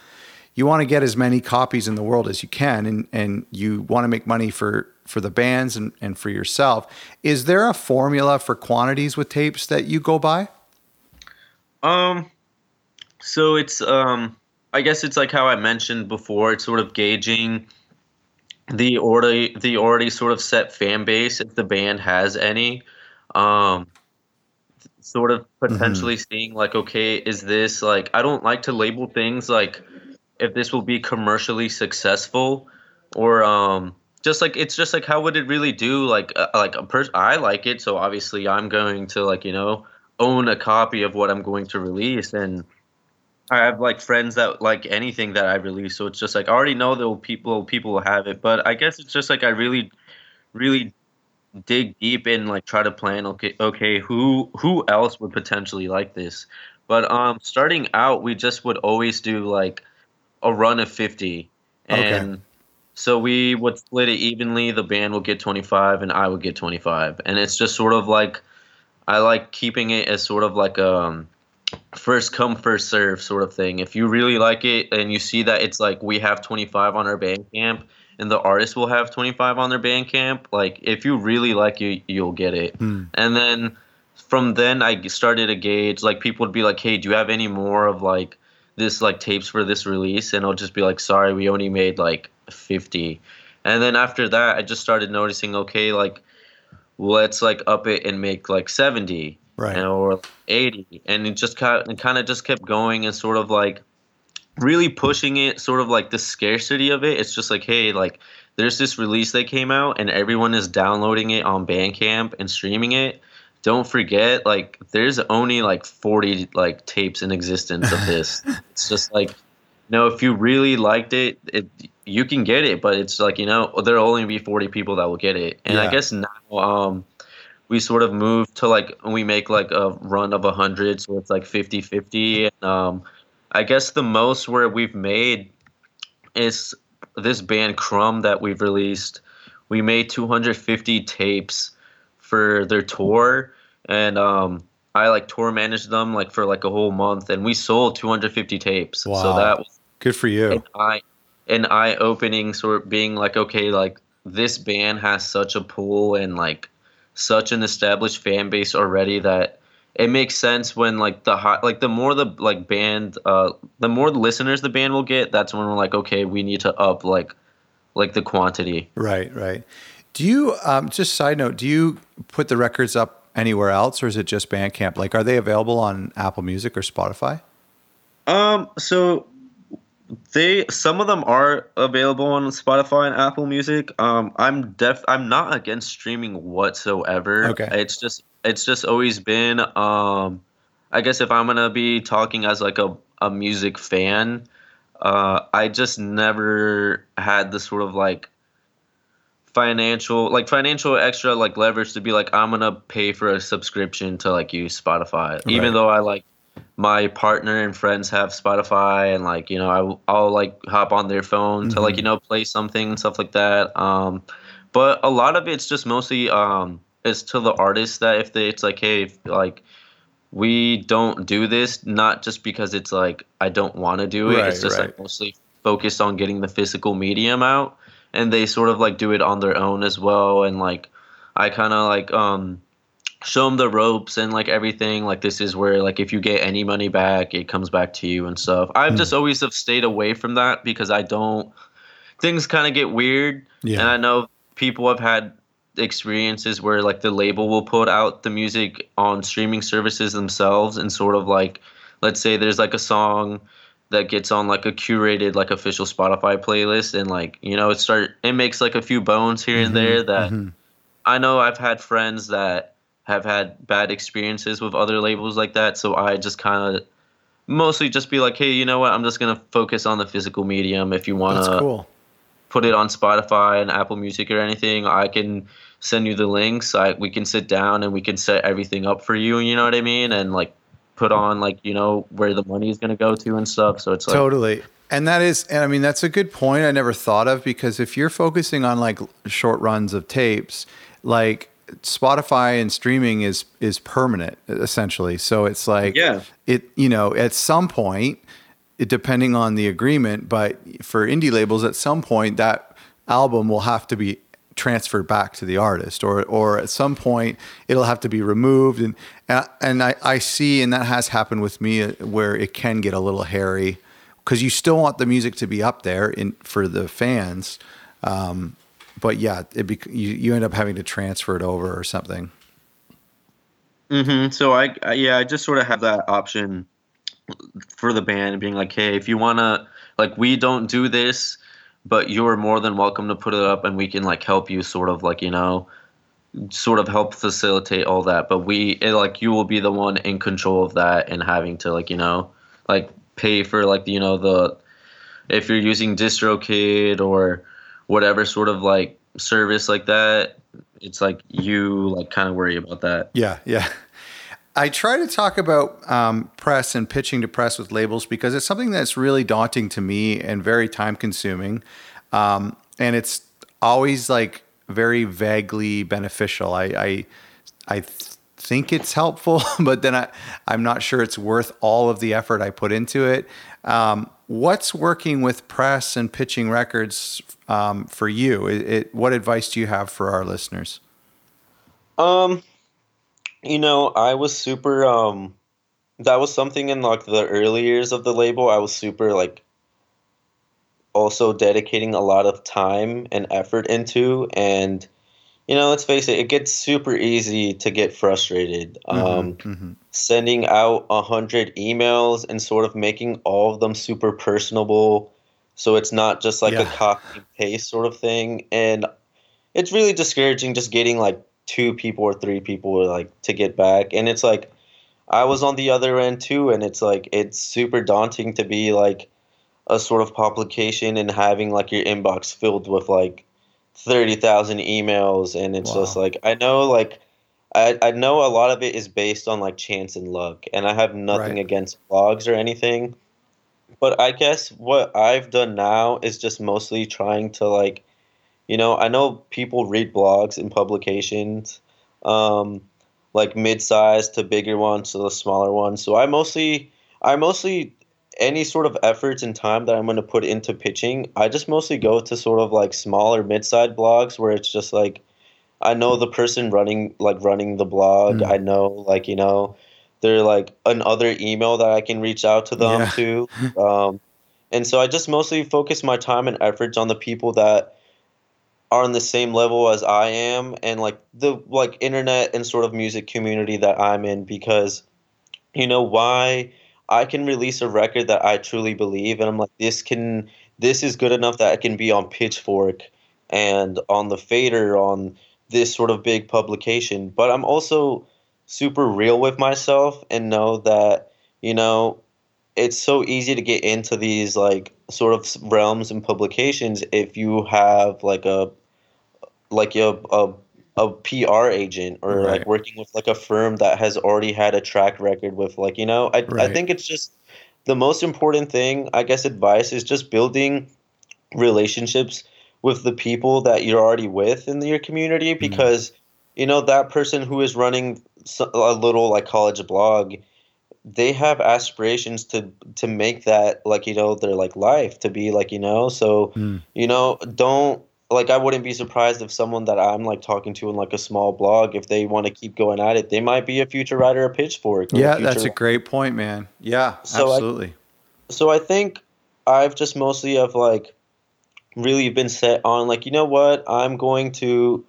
you want to get as many copies in the world as you can, and and you want to make money for for the bands and, and for yourself. Is there a formula for quantities with tapes that you go by? Um, so it's um I guess it's like how I mentioned before. It's sort of gauging the already the already sort of set fan base if the band has any. Um, sort of mm-hmm. potentially mm-hmm. seeing like, okay, is this like I don't like to label things like if this will be commercially successful or um just like it's just like how would it really do like uh, like a person I like it so obviously I'm going to like you know own a copy of what I'm going to release and I have like friends that like anything that I release, so it's just like I already know that people people will have it, but I guess it's just like I really, really dig deep and like try to plan. Okay, okay, who who else would potentially like this? But um, starting out, we just would always do like a run of fifty, and okay. so we would split it evenly. The band will get twenty five, and I would get twenty five, and it's just sort of like I like keeping it as sort of like um first come first serve sort of thing. If you really like it and you see that it's like we have 25 on our Bandcamp and the artist will have 25 on their Bandcamp, like if you really like it, you'll get it. Mm. And then from then I started to gauge like people would be like, "Hey, do you have any more of like this like tapes for this release?" And I'll just be like, "Sorry, we only made like 50." And then after that, I just started noticing, okay, like let's like up it and make like 70 right. or 80 and it just kind of, kind of just kept going and sort of like really pushing it sort of like the scarcity of it. It's just like hey like there's this release that came out and everyone is downloading it on bandcamp and streaming it. Don't forget like there's only like 40 like tapes in existence of this. It's just like you know if you really liked it, it you can get it but it's like you know there'll only be 40 people that will get it. And yeah. i guess now um we sort of move to like we make like a run of 100 so it's like 50 50 and um, i guess the most where we've made is this band crumb that we've released. We made 250 tapes for their tour and um, i like tour managed them like for like a whole month and we sold 250 tapes. Wow. so that was good for you. an eye, an eye opening sort of being like okay like this band has such a pull and like such an established fan base already that it makes sense when like the hot like the more the like band uh the more the listeners the band will get that's when we're like okay we need to up like like the quantity right right do you um just side note do you put the records up anywhere else or is it just bandcamp like are they available on apple music or spotify um so they some of them are available on Spotify and Apple Music. Um, I'm def I'm not against streaming whatsoever. Okay. It's just it's just always been um, I guess if I'm gonna be talking as like a, a music fan, uh, I just never had the sort of like financial like financial extra like leverage to be like I'm gonna pay for a subscription to like use Spotify. Right. Even though I like my partner and friends have Spotify and like you know I, I'll like hop on their phone mm-hmm. to like you mm-hmm. know play something and stuff like that. Um, but a lot of it's just mostly um, is to the artist that if they it's like hey if, like we don't do this not just because it's like I don't want to do it. Right, it's just right. like mostly focused on getting the physical medium out, and they sort of like do it on their own as well. And like I kind of like um show them the ropes and like everything like this is where like if you get any money back it comes back to you and stuff i've mm. just always have stayed away from that because i don't things kind of get weird yeah. and i know people have had experiences where like the label will put out the music on streaming services themselves and sort of like let's say there's like a song that gets on like a curated like official spotify playlist and like you know it start it makes like a few bones here mm-hmm, and there that mm-hmm. i know i've had friends that have had bad experiences with other labels like that. So I just kind of mostly just be like, hey, you know what? I'm just gonna focus on the physical medium. If you want to cool. Put it on Spotify and Apple Music or anything, I can send you the links. I we can sit down and we can set everything up for you. You know what I mean? And like put on like you know where the money is gonna go to and stuff. So it's like totally. And that is, and I mean, that's a good point I never thought of because if you're focusing on like short runs of tapes, like Spotify and streaming is is permanent essentially. So it's like yeah. it you know at some point, it, depending on the agreement, but for indie labels, at some point that album will have to be transferred back to the artist, or or at some point it'll have to be removed. And and I, I see, and that has happened with me, uh, where it can get a little hairy because you still want the music to be up there in for the fans. Um, but yeah, it bec- you you end up having to transfer it over or something. Mm-hmm. So I, I yeah, I just sort of have that option for the band, being like, hey, if you wanna like, we don't do this, but you're more than welcome to put it up, and we can like help you, sort of like you know, sort of help facilitate all that. But we it, like you will be the one in control of that and having to like you know like pay for like you know the if you're using DistroKid or whatever sort of like service like that, it's like you like kind of worry about that. Yeah, yeah. I try to talk about um, press and pitching to press with labels because it's something that's really daunting to me and very time consuming. Um, and it's always like very vaguely beneficial. I, I, I th- think it's helpful, but then I, I'm not sure it's worth all of the effort I put into it. Um, what's working with press and pitching records um, for you? It, it, what advice do you have for our listeners? Um, you know, I was super. Um, that was something in like the early years of the label. I was super like also dedicating a lot of time and effort into and you know let's face it it gets super easy to get frustrated mm-hmm, um, mm-hmm. sending out a hundred emails and sort of making all of them super personable so it's not just like yeah. a copy and paste sort of thing and it's really discouraging just getting like two people or three people like to get back and it's like i was on the other end too and it's like it's super daunting to be like a sort of publication and having like your inbox filled with like 30,000 emails and it's wow. just like I know like I, I know a lot of it is based on like chance and luck and I have nothing right. against blogs or anything but I guess what I've done now is just mostly trying to like you know I know people read blogs and publications um like mid-sized to bigger ones to the smaller ones so I mostly I mostly any sort of efforts and time that I'm going to put into pitching, I just mostly go to sort of like smaller mid-sized blogs where it's just like I know the person running like running the blog. Mm. I know like you know they're like another email that I can reach out to them yeah. to. Um, and so I just mostly focus my time and efforts on the people that are on the same level as I am and like the like internet and sort of music community that I'm in because you know why I can release a record that I truly believe, and I'm like, this can, this is good enough that it can be on Pitchfork and on the Fader on this sort of big publication. But I'm also super real with myself and know that you know it's so easy to get into these like sort of realms and publications if you have like a like a, a a PR agent or right. like working with like a firm that has already had a track record with like you know I right. I think it's just the most important thing I guess advice is just building relationships with the people that you're already with in your community mm-hmm. because mm. you know that person who is running a little like college blog they have aspirations to to make that like you know their like life to be like you know so mm. you know don't like I wouldn't be surprised if someone that I'm like talking to in like a small blog, if they want to keep going at it, they might be a future writer of Pitchfork. Yeah, a that's a great point, man. Yeah, so absolutely. I, so I think I've just mostly have like really been set on like you know what I'm going to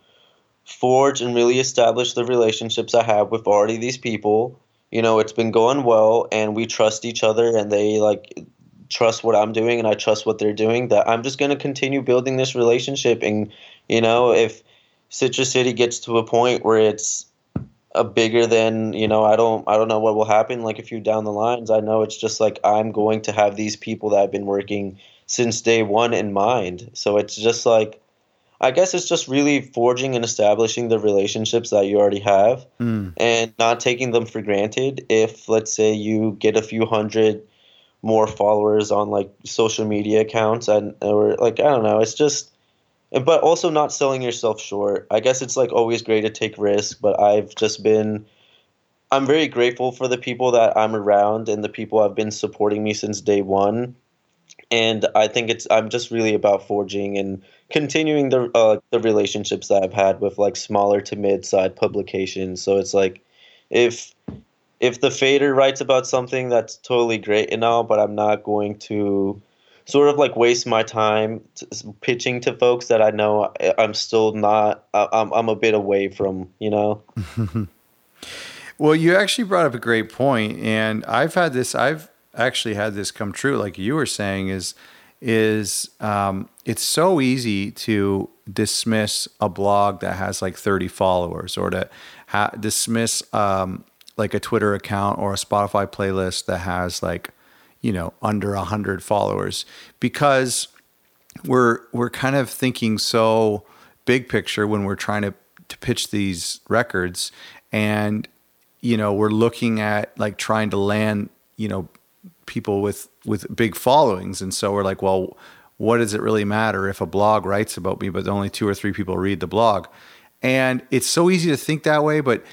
forge and really establish the relationships I have with already these people. You know, it's been going well, and we trust each other, and they like trust what I'm doing and I trust what they're doing, that I'm just going to continue building this relationship. And, you know, if Citrus City gets to a point where it's a bigger than you know i don't i don't know what will happen like a few down the lines i know it's just like i'm going to have these people that I've been working since day one in mind so it's just like i guess it's just really forging and establishing the relationships that you already have Mm. and not taking them for granted if let's say you get a few hundred more followers on like social media accounts and or like i don't know it's just but also not selling yourself short. I guess it's like always great to take risks but i've just been i'm very grateful for the people that i'm around and the people have been supporting me since day one. And i think it's i'm just really about forging and continuing the uh, the relationships that i've had with like smaller to mid-side publications. So it's like if if the fader writes about something that's totally great and all but i'm not going to sort of like waste my time t- pitching to folks that I know I- I'm still not I- I'm I'm a bit away from, you know. Well, you actually brought up a great point, and I've had this. I've actually had this come true. Like you were saying, is is um, it's so easy to dismiss a blog that has like 30 followers, or to ha- dismiss um, like a Twitter account or a Spotify playlist that has like you know under a hundred followers, because we're we're kind of thinking so big picture when we're trying to to pitch these records and you know we're looking at like trying to land you know people with with big followings. And so we're like well what does it really matter if a blog writes about me but only two or three people read the blog? And it's so easy to think that way but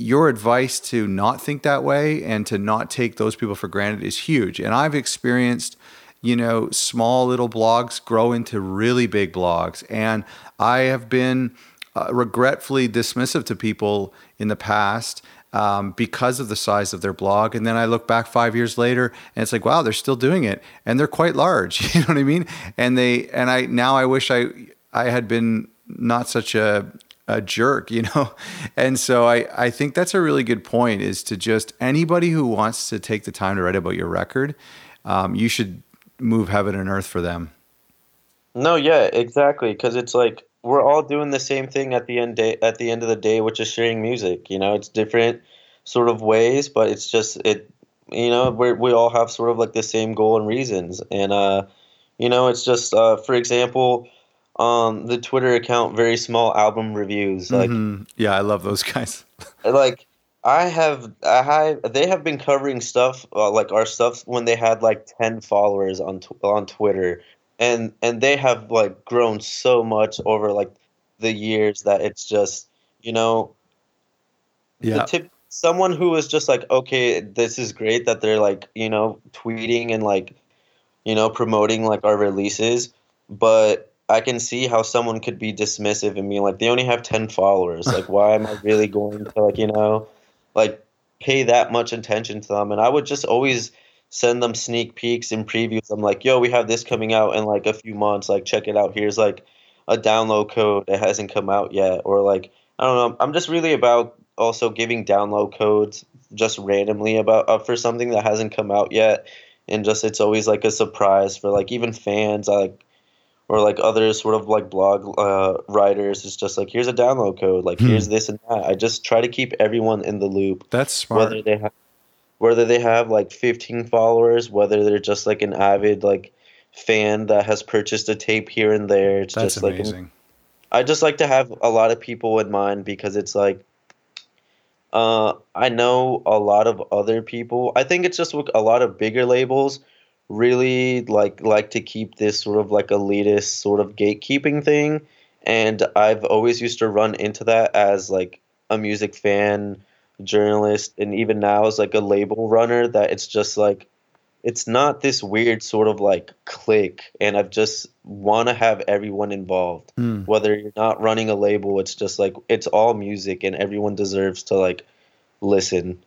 your advice to not think that way and to not take those people for granted is huge and i've experienced you know small little blogs grow into really big blogs and i have been uh, regretfully dismissive to people in the past um, because of the size of their blog. And then I look back five years later and it's like, wow, they're still doing it. And they're quite large. You know what I mean? And they, and I, now I wish I, I had been not such a, a jerk, you know? And so I, I think that's a really good point is to just anybody who wants to take the time to write about your record, um, you should move heaven and earth for them. No, yeah, exactly, cuz it's like we're all doing the same thing at the end day at the end of the day, which is sharing music, you know? It's different sort of ways, but it's just it you know, we we all have sort of like the same goal and reasons. And uh you know, it's just uh for example, um the Twitter account very small album reviews like Mhm. Yeah, I love those guys. like I have I have they have been covering stuff uh, like our stuff when they had like 10 followers on tw- on Twitter and and they have like grown so much over like the years that it's just you know the Yeah. tip someone who is just like okay this is great that they're like you know tweeting and like you know promoting like our releases but I can see how someone could be dismissive and be like they only have 10 followers. Like why am I really going to like you know like pay that much attention to them? And I would just always send them sneak peeks and previews. I'm like yo we have this coming out in like a few months. Like check it out. Here's like a download code that hasn't come out yet. Or like I don't know. I'm just really about also giving download codes just randomly about uh, for something that hasn't come out yet. And just it's always like a surprise for like even fans. I like or like other sort of like blog uh, writers it's just like here's a download code like Hmm. here's this and that I just try to keep everyone in the loop That's smart. whether they have whether they have like 15 followers whether they're just like an avid like fan that has purchased a tape here and there it's That's just like amazing. I just like to have a lot of people in mind because it's like uh, I know a lot of other people. I think it's just with a lot of bigger labels really like like to keep this sort of like elitist sort of gatekeeping thing. And I've always used to run into that as like a music fan, journalist and even now as like a label runner that it's just like it's not this weird sort of like clique. And I've just want to have everyone involved. Hmm. whether you're not running a label it's just like it's all music and everyone deserves to like listen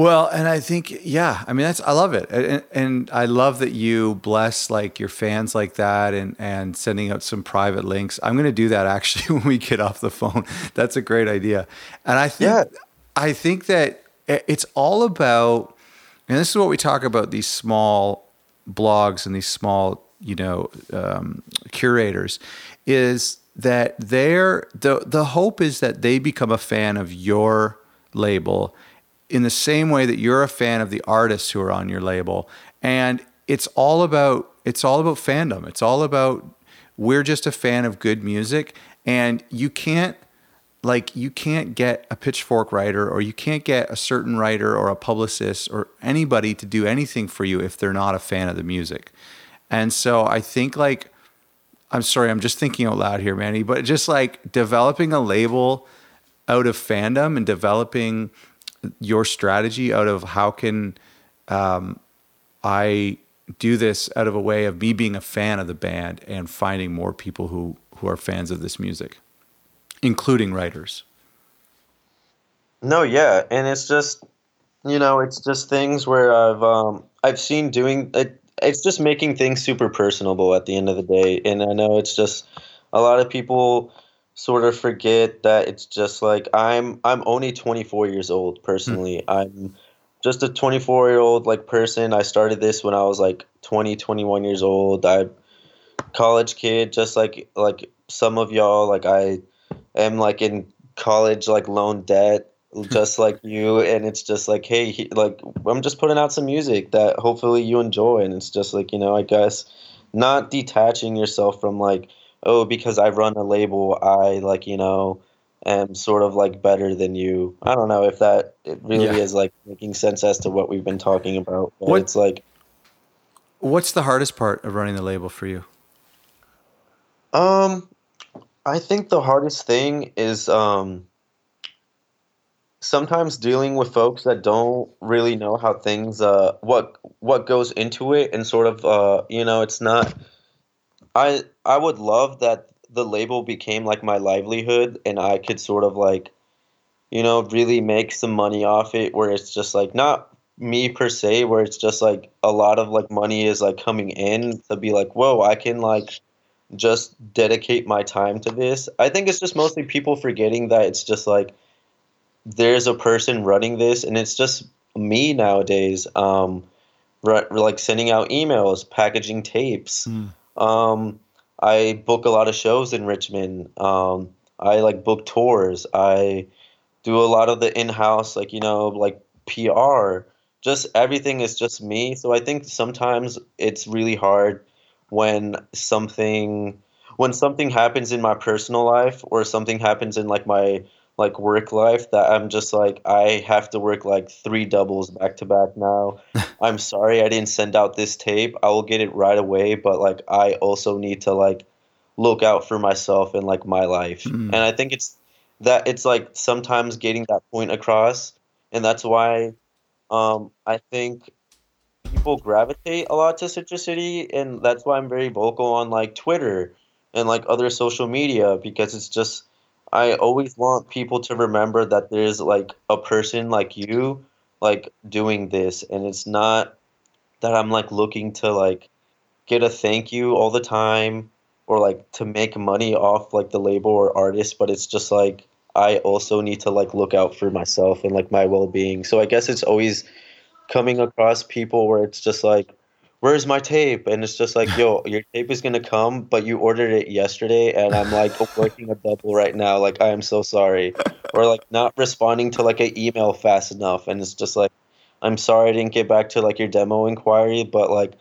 Well, and I think, yeah, I mean, that's, I love it. And, and I love that you bless like your fans like that and, and sending out some private links. I'm going to do that actually when we get off the phone. That's a great idea. And I think, Yeah. I think that it's all about, and this is what we talk about these small blogs and these small, you know, um, curators is that they're, the, the hope is that they become a fan of your label in the same way that you're a fan of the artists who are on your label. And it's all about it's all about fandom. It's all about we're just a fan of good music. And you can't like you can't get a pitchfork writer or you can't get a certain writer or a publicist or anybody to do anything for you if they're not a fan of the music. And so i think like i'm sorry i'm just thinking out loud here manny but just like developing a label out of fandom and developing your strategy out of how can um, I do this out of a way of me being a fan of the band and finding more people who who are fans of this music, including writers. No, yeah, and it's just you know, it's just things where I've um I've seen doing it. It's just making things super personable at the end of the day, and I know it's just a lot of people sort of forget that it's just like I'm I'm only 24 years old personally. Mm. I'm just a 24 year old like person. I started this when I was like 20, 21 years old. I college kid, just like like some of y'all. Like I am like in college like loan debt, just like you. And it's just like, hey, he, like I'm just putting out some music that hopefully you enjoy. And it's just like you know, I guess not detaching yourself from like, oh, because I run a label, I like you know am sort of like better than you. I don't know if that it really yeah. is like making sense as to what we've been talking about. But what, it's like What's the hardest part of running the label for you? Um I think the hardest thing is um sometimes dealing with folks that don't really know how things uh what what goes into it and sort of uh you know it's not I I would love that the label became like my livelihood and I could sort of like you know really make some money off it where it's just like not me per se where it's just like a lot of like money is like coming in to be like whoa I can like just dedicate my time to this. I think it's just mostly people forgetting that it's just like there's a person running this and it's just me nowadays um like sending out emails, packaging tapes. Mm. Um I book a lot of shows in Richmond. Um, I like book tours. I do a lot of the in-house, like you know, like PR. Just everything is just me. So I think sometimes it's really hard when something when something happens in my personal life or something happens in like my like work life that I'm just like I have to work like three doubles back to back now. I'm sorry I didn't send out this tape. I will get it right away, but like I also need to like look out for myself and like my life. Mm. And I think it's that it's like sometimes getting that point across and that's why um I think people gravitate a lot to Citrus City and that's why I'm very vocal on like Twitter and like other social media because it's just I always want people to remember that there's like a person like you like doing this and it's not that I'm like looking to like get a thank you all the time or like to make money off like the label or artist but it's just like I also need to like look out for myself and like my well-being. So I guess it's always coming across people where it's just like where's my tape? And it's just like, yo, your tape is gonna come, but you ordered it yesterday, and I'm like working a double right now. Like, I am so sorry, or like not responding to like an email fast enough, and it's just like, I'm sorry I didn't get back to like your demo inquiry, but like,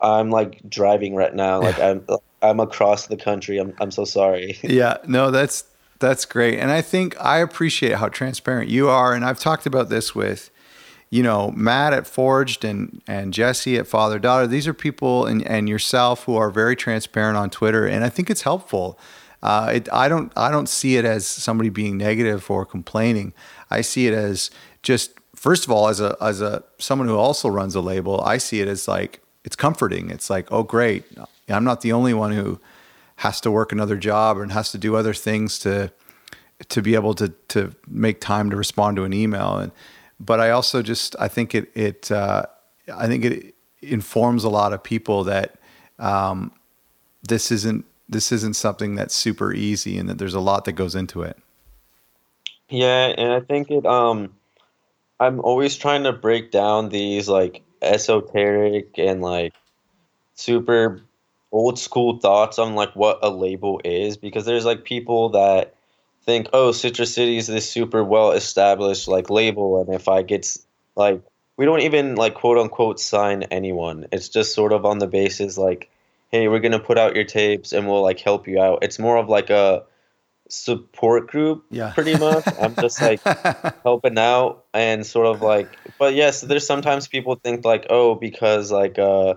I'm like driving right now. Like, I'm I'm across the country. I'm I'm so sorry. yeah, no, that's that's great, and I think I appreciate how transparent you are, and I've talked about this with you know, Matt at Forged and and Jesse at Father Daughter. These are people and and yourself who are very transparent on Twitter, and I think it's helpful. Uh, it, I don't I don't see it as somebody being negative or complaining. I see it as just first of all as a as a someone who also runs a label. I see it as like it's comforting. It's like oh great, I'm not the only one who has to work another job and has to do other things to to be able to to make time to respond to an email and but I also just I think it it uh, I think it informs a lot of people that um, this isn't this isn't something that's super easy and that there's a lot that goes into it. Yeah, and I think it um I'm always trying to break down these like esoteric and like super old school thoughts on like what a label is because there's like people that think, oh, Citrus City is this super well established like label, and if I get like, we don't even like quote unquote sign anyone. It's just sort of on the basis like, hey, we're gonna put out your tapes and we'll like help you out. It's more of like a support group, yeah. pretty much. I'm just like helping out and sort of like, but yes, there's sometimes people think like, oh, because like uh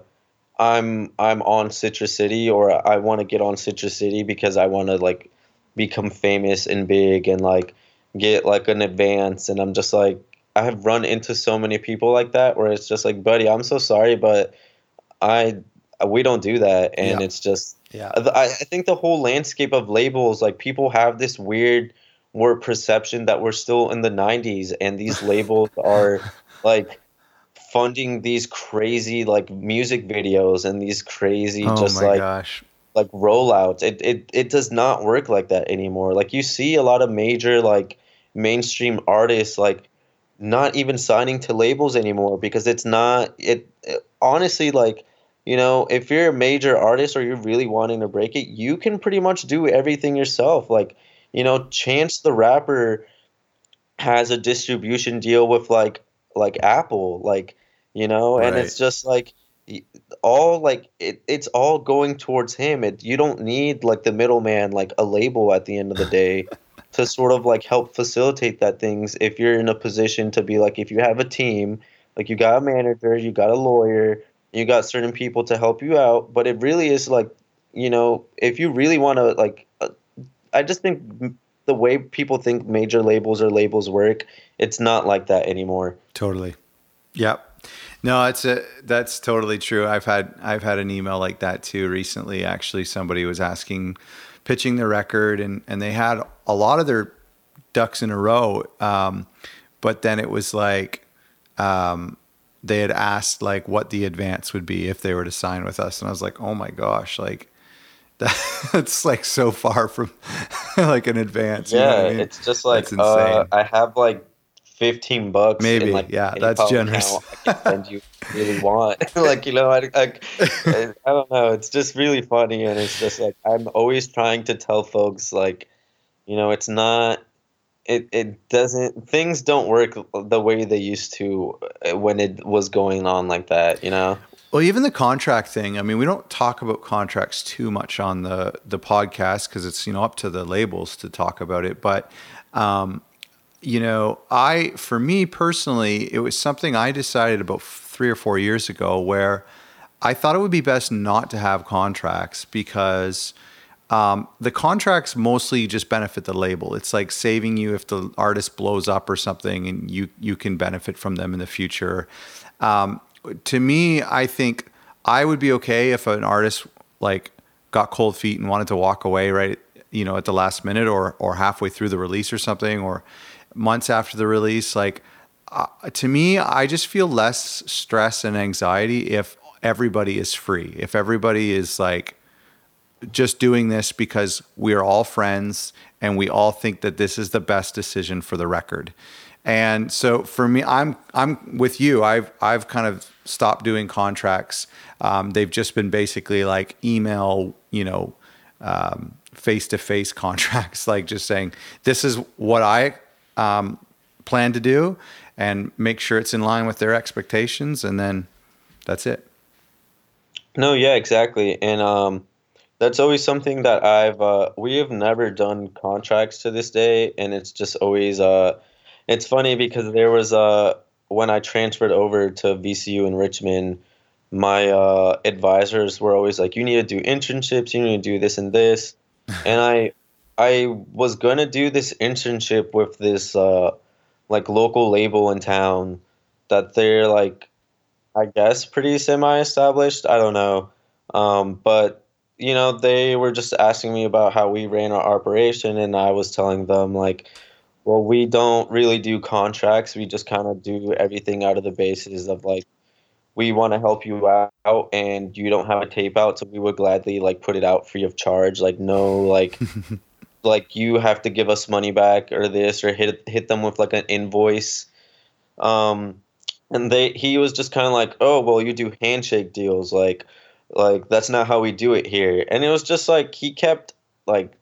I'm I'm on Citrus City or I want to get on Citrus City because I want to like become famous and big and like get like an advance and I'm just like I have run into so many people like that where it's just like buddy I'm so sorry but I we don't do that and Yeah. it's just yeah. I, I think the whole landscape of labels like people have this weird word perception that we're still in the 90s and these labels are like funding these crazy like music videos and these crazy Oh just my like gosh. Like rollouts. It, it it does not work like that anymore. Like you see a lot of major like mainstream artists like not even signing to labels anymore because it's not it, it- honestly like you know if you're a major artist or you're really wanting to break it you can pretty much do everything yourself like you know chance the rapper has a distribution deal with like like apple like you know and it's just like all like it, it's all going towards him it, you don't need like the middleman like a label at the end of the day to sort of like help facilitate that things if you're in a position to be like if you have a team like you got a manager you got a lawyer you got certain people to help you out but it really is like you know if you really want to like uh, i just think the way people think major labels or labels work it's not like that anymore Totally. Yep. No, it's a that's totally true. I've had I've had an email like that too recently. Actually, somebody was asking, pitching the record, and and they had a lot of their ducks in a row, um, but then it was like, um, they had asked like what the advance would be if they were to sign with us, and I was like, oh my gosh, like. That's like so far from like an advance. you know yeah I mean? it's just like uh, i have like 15 bucks Maybe, like, yeah, that's generous. account I can send you really want like you know I, I, I don't know it's just really funny and it's just like i'm always trying to tell folks like you know it's not it, it doesn't things don't work the way they used to uh, when it was going on like that you know Well, even the contract thing. I mean, we don't talk about contracts too much on the the podcast because it's you know up to the labels to talk about it. But um, you know, I for me personally, it was something I decided about three or four years ago where I thought it would be best not to have contracts because um, the contracts mostly just benefit the label. It's like saving you if the artist blows up or something, and you you can benefit from them in the future. Um, to me, I think I would be okay if an artist like got cold feet and wanted to walk away right, you know, at the last minute or or halfway through the release or something, or months after the release. Like uh, to me, I just feel less stress and anxiety if everybody is free. If everybody is like just doing this because we're all friends and we all think that this is the best decision for the record. And so for me, I'm I'm with you. I've I've kind of stopped doing contracts. Um, they've just been basically like email, you know, face to face contracts, like just saying this is what I um, plan to do, and make sure it's in line with their expectations, and then that's it. No, yeah, exactly. And um that's always something that I've uh we have never done contracts to this day and it's just always uh it's funny because there was uh when I transferred over to VCU in Richmond, my uh advisors were always like you need to do internships, you need to do this and this. and I I was to do this internship with this uh like local label in town that they're like I guess pretty semi-established. I don't know, um, but you know they were just asking me about how we ran our operation, and I was telling them like, well, we don't really do contracts. We just kind of do everything out of the basis of like, we want to help you out, and you don't have a tape out, so we would gladly like put it out free of charge. Like no like. like you have to give us money back or this or hit hit them with like an invoice. Um and they he was just kind of like oh well you do handshake deals like like that's not how we do it here. And it was just like he kept like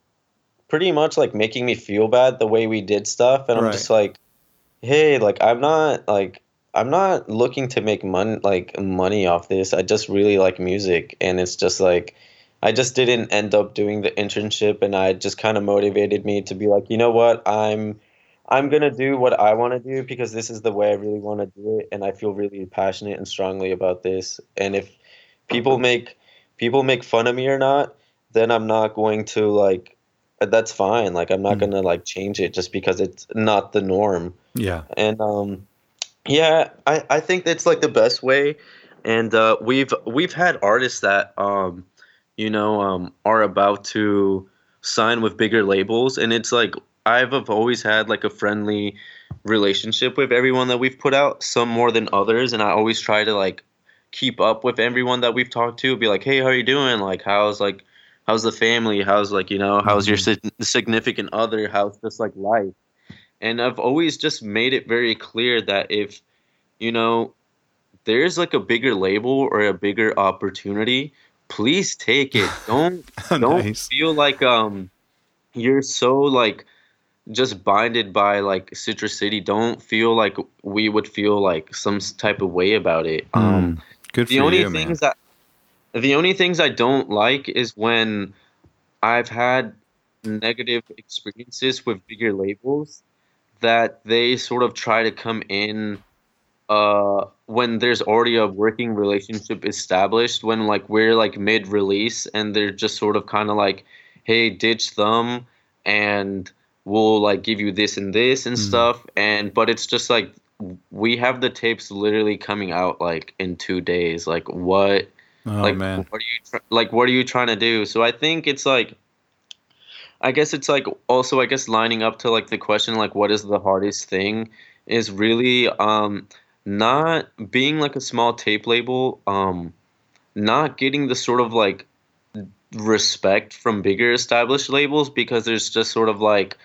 pretty much like making me feel bad the way we did stuff. And i'm Right. just like hey like i'm not like i'm not looking to make money like money off this. I just really like music. And it's just like i just didn't end up doing the internship and i just kind of motivated me to be like you know what i'm i'm gonna do what i want to do because this is the way i really want to do it and i feel really passionate and strongly about this and if people make people make fun of me or not then i'm not going to like that's fine like i'm not Mm. gonna like change it just because it's not the norm Yeah. and um yeah i i think that's like the best way and uh we've we've had artists that um you know um are about to sign with bigger labels. And it's like i've always had like a friendly relationship with everyone that we've put out some more than others. And i always try to like keep up with everyone that we've talked to be like hey how are you doing? Like how's like how's the family? How's like you know how's your sig- significant other? How's just like life? And I've always just made it very clear that if you know there's like a bigger label or a bigger opportunity, please take it. Don't don't feel like um you're so like just binded by like Citrus City. Don't feel like we would feel like some type of way about it. Um Mm. Good for the only you, man. things that the only things I don't like is when I've had negative experiences with bigger labels that they sort of try to come in uh when there's already a working relationship established when like we're like mid release and they're just sort of kind of like hey ditch them and we'll like give you this and this and Mm. stuff and but it's just like we have the tapes literally coming out like in 2 days like what oh like man. what are you tr- like what are you trying to do so i think it's like i guess it's like also i guess lining up to like the question like what is the hardest thing is really um not being like a small tape label um not getting the sort of like respect from bigger established labels because there's just sort of like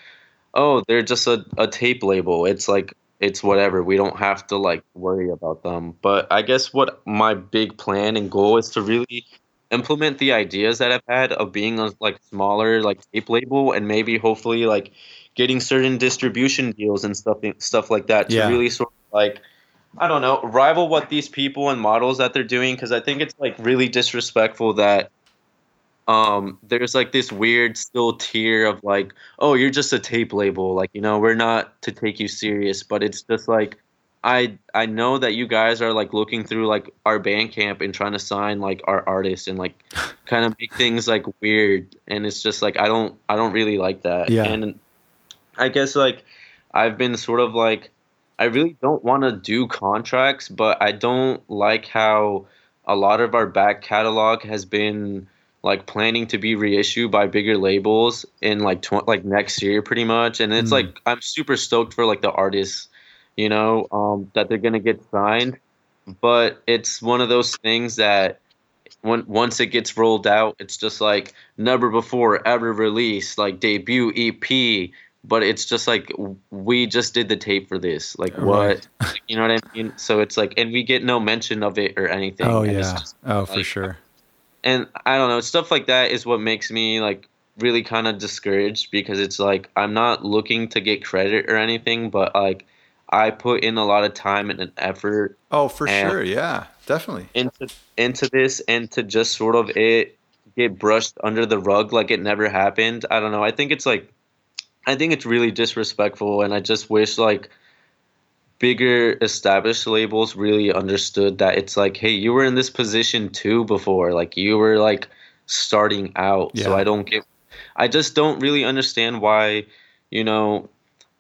oh they're just a, a tape label. It's like it's whatever. We don't have to like worry about them. But i guess what my big plan and goal is to really implement the ideas that i've had of being a like smaller like tape label and maybe hopefully like getting certain distribution deals and stuff stuff like that to Yeah. really sort of like i don't know. Rival what these people and models that they're doing because i think it's like really disrespectful that um there's like this weird still tier of like oh you're just a tape label. Like you know we're not to take you serious. But it's just like i i know that you guys are like looking through like our Bandcamp and trying to sign like our artists and like kind of make things like weird. And it's just like i don't i don't really like that. Yeah. and i guess like i've been sort of like i really don't want to do contracts but i don't like how a lot of our back catalog has been like planning to be reissued by bigger labels in like tw- like next year pretty much and it's Mm. like i'm super stoked for like the artists you know um that they're gonna get signed but it's one of those things that when once it gets rolled out it's just like never before ever released like debut ep but it's just like we just did the tape for this like what Right. you know what i mean so it's like and we get no mention of it or anything Oh yeah. just Oh for sure. and I don't know, stuff like that is what makes me like really kind of discouraged because it's like I'm not looking to get credit or anything, but like I put in a lot of time and an effort Oh for sure. Yeah. Definitely. into into this and to just sort of it get brushed under the rug like it never happened. I don't know. I think it's like I think it's really disrespectful and I just wish like bigger established labels really understood that it's like hey you were in this position too before like you were like starting out Yeah. so i don't get i just don't really understand why you know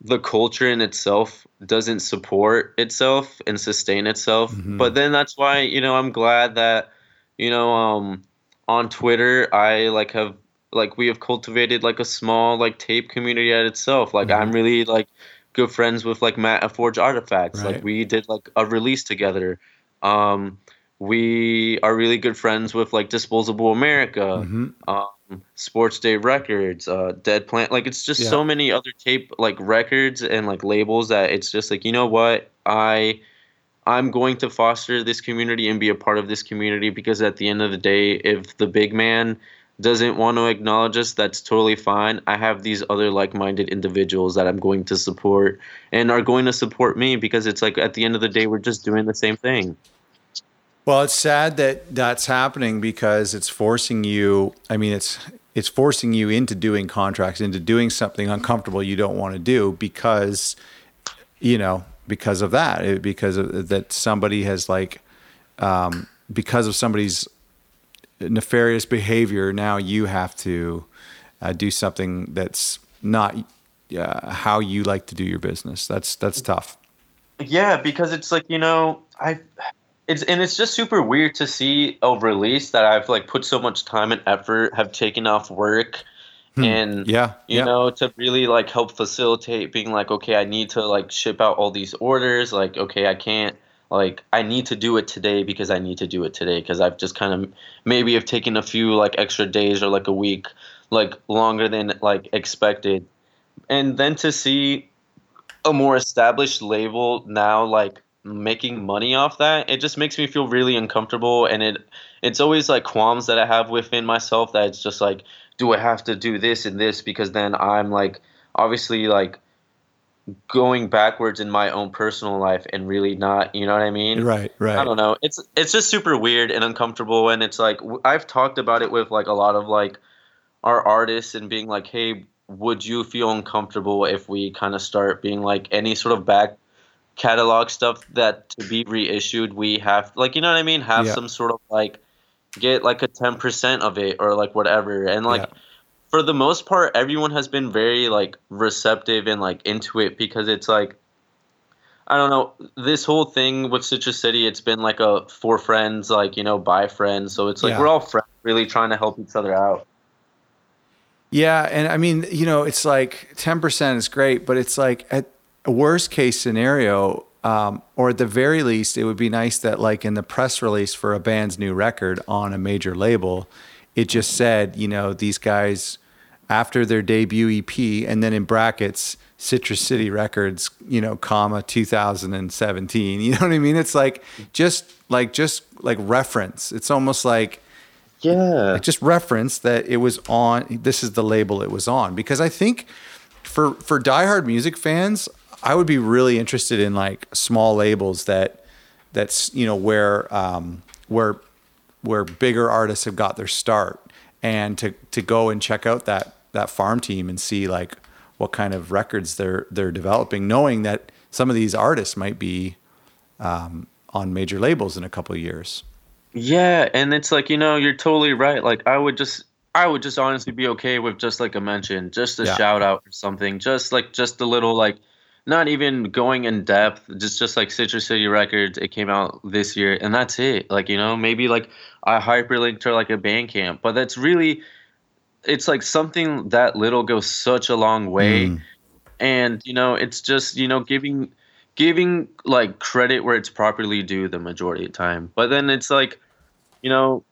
the culture in itself doesn't support itself and sustain itself Mhm. but then that's why you know i'm glad that you know um on twitter i like have like we have cultivated like a small like tape community at itself like Mhm. i'm really like good friends with like Matt at Forge Artifacts. Right. Like we did like a release together. Um, we are really good friends with like Disposable America, hmm um, Sports Day Records, uh, Dead Plant. Like it's just Yeah. so many other tape like records and like labels that it's just like you know what I. I'm going to foster this community and be a part of this community because at the end of the day, if the big man doesn't want to acknowledge us, that's totally fine. I have these other like minded individuals that I'm going to support and are going to support me because it's like at the end of the day, we're just doing the same thing. Well, it's sad that that's happening because it's forcing you. I mean, it's it's forcing you into doing contracts, into doing something uncomfortable you don't want to do because, you know, because of that, because of that somebody has like, um, because of somebody's nefarious behavior, now you have to uh, do something that's not uh, how you like to do your business. That's that's tough. Yeah, because it's like you know I it's and it's just super weird to see a release that I've like put so much time and effort, have taken off work, hmm. and yeah, you yeah. know, to really like help facilitate being like, okay, I need to like ship out all these orders. Like, okay, I can't like I need to do it today because I need to do it today because I've just kind of maybe have taken a few like extra days or like a week like longer than like expected, and then to see a more established label now like making money off that it just makes me feel really uncomfortable and it it's always like qualms that i have within myself that it's just like do i have to do this and this? Because then i'm like obviously like going backwards in my own personal life and really not you know what i mean right right i don't know it's it's just super weird and uncomfortable and it's like i've talked about it with like a lot of like our artists and being like hey would you feel uncomfortable if we kind of start being like any sort of back catalog stuff that to be reissued we have like you know what I mean have yeah. some sort of like get like a 10% of it or like whatever and like yeah. For the most part everyone has been very like receptive and like into it because it's like I don't know this whole thing with Citrus City it's been like a for friends like you know by friends so it's like yeah. we're all friends really trying to help each other out yeah and I mean you know it's like 10% is great but it's like at a worst case scenario, um, or at the very least, it would be nice that, like in the press release for a band's new record on a major label, it just said, you know, these guys after their debut EP, and then in brackets, Citrus City Records, you know, comma 2017. You know what I mean? It's like just like just like reference. It's almost like yeah, like just reference that it was on. This is the label it was on because I think for for diehard music fans, I would be really interested in like small labels that that's you know where um, where where bigger artists have got their start and to to go and check out that that farm team and see like what kind of records they're they're developing, knowing that some of these artists might be um, on major labels in a couple of years. Yeah, and it's like you know you're totally right. Like I would just I would just honestly be okay with just like a mention, just a yeah. shout out or something, just like just a little like not even going in depth, just just like Citrus City Records, it came out this year, and that's it. Like you know, maybe like I hyperlink to like a Bandcamp, but that's really, it's like something that little goes such a long way, mm. and you know, it's just you know giving giving like credit where it's properly due the majority of the time, but then it's like, you know,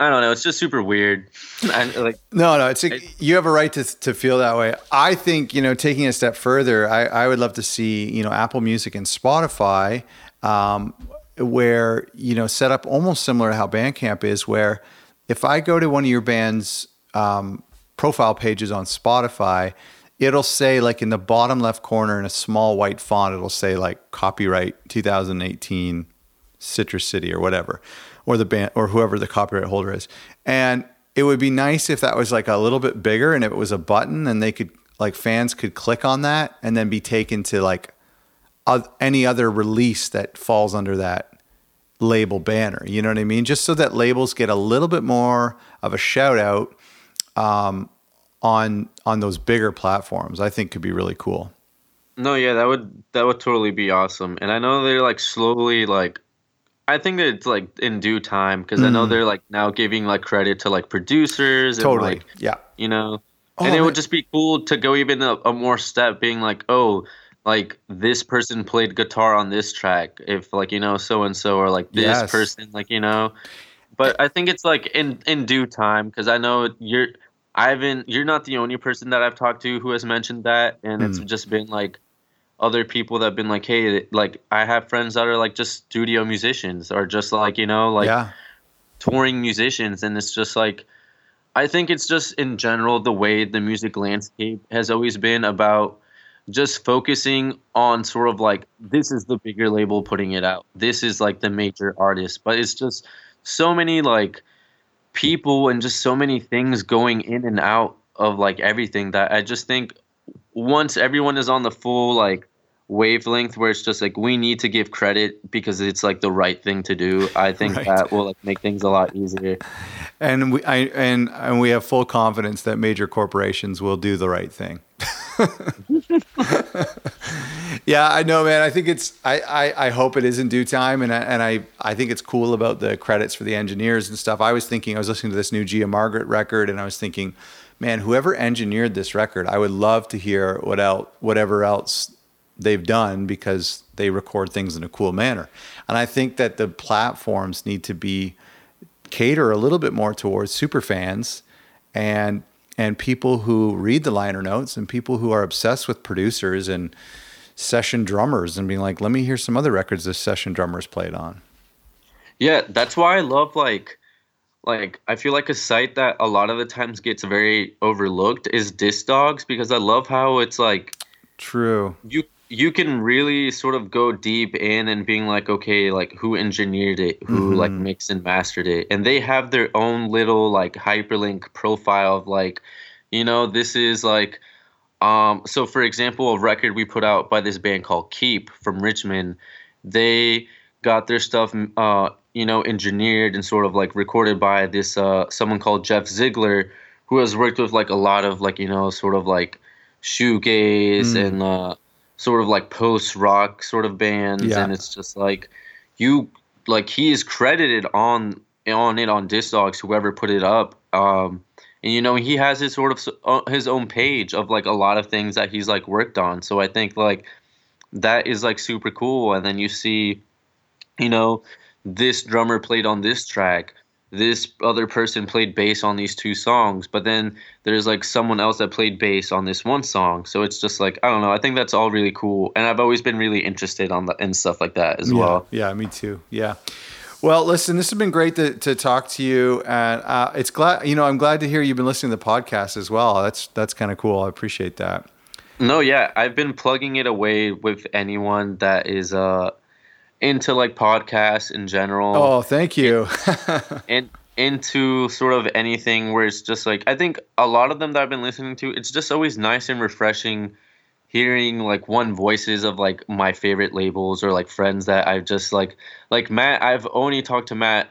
I don't know. It's just super weird. And like no, no. It's a, you have a right to to feel that way. I think you know, taking a step further, I, I would love to see you know Apple Music and Spotify, um, where you know set up almost similar to how Bandcamp is, where if I go to one of your band's um, profile pages on Spotify, it'll say like in the bottom left corner in a small white font, it'll say like copyright 2018 Citrus City or whatever or the band or whoever the copyright holder is. And it would be nice if that was like a little bit bigger and if it was a button and they could like fans could click on that and then be taken to like any other release that falls under that label banner. You know what I mean? Just so that labels get a little bit more of a shout out um, on on those bigger platforms. I think could be really cool. No, yeah, that would that would totally be awesome. And I know they're like slowly like I think that it's like in due time because mm. I know mm. they're like now giving like credit to like producers. And, totally. Like, yeah. You know, oh, and it man. would just be cool to go even a, a, more step, being like, oh, like this person played guitar on this track, if like you know so and so, or like this yes. person, like you know. But I think it's like in in due time because I know you're. I haven't. You're not the only person that I've talked to who has mentioned that, and mm. it's just been like other people that have been like, hey, like I have friends that are like just studio musicians or just like you know like yeah. touring musicians, and it's just like I think it's just in general the way the music landscape has always been about just focusing on sort of like this is the bigger label putting it out. This is like the major artist, but it's just so many like people and just so many things going in and out of like everything that I just think once everyone is on the full like wavelength where it's just like we need to give credit because it's like the right thing to do i think right. that will like make things a lot easier. And we I, and and we have full confidence that major corporations will do the right thing. Yeah i know man. I think it's I, I i hope it is in due time and I, and i i think it's cool about the credits for the engineers and stuff. I was thinking i was listening to this new gia margaret record and i was thinking man whoever engineered this record i would love to hear what else whatever else they've done because they record things in a cool manner. And I think that the platforms need to be cater a little bit more towards super fans and and people who read the liner notes and people who are obsessed with producers and session drummers and being like, let me hear some other records this session drummers played on. Yeah, that's why I love like like I feel like a site that a lot of the times gets very overlooked is Discogs because I love how it's like true. You you can really sort of go deep in and being like okay like who engineered it who mm-hmm. like mixed and mastered it and they have their own little like hyperlink profile of like you know this is like um so for example a record we put out by this band called keep from richmond they got their stuff uh you know engineered and sort of like recorded by this uh someone called jeff zeigler who has worked with like a lot of like you know sort of like shoegaze mm. and uh sort of like post rock sort of bands, yeah. and it's just like you like he is credited on on it on Discogs, whoever put it up. Um, and you know he has his sort of uh, his own page of like a lot of things that he's like worked on. So I think like that is like super cool. And then you see, you know, this drummer played on this track this other person played bass on these two songs, but then there's like someone else that played bass on this one song. So it's just like I don't know. I think that's all really cool, and I've always been really interested on the and stuff like that as yeah, well. Yeah, me too. Yeah. Well, listen, this has been great to, to talk to you, and uh, it's glad you know I'm glad to hear you've been listening to the podcast as well. That's that's kind of cool. I appreciate that. No, yeah, I've been plugging it away with anyone that is uh into like podcasts in general. Oh, thank you. and into sort of anything where it's just like I think a lot of them that I've been listening to, it's just always nice and refreshing hearing like one voices of like my favorite labels or like friends that I've just like like Matt I've only talked to Matt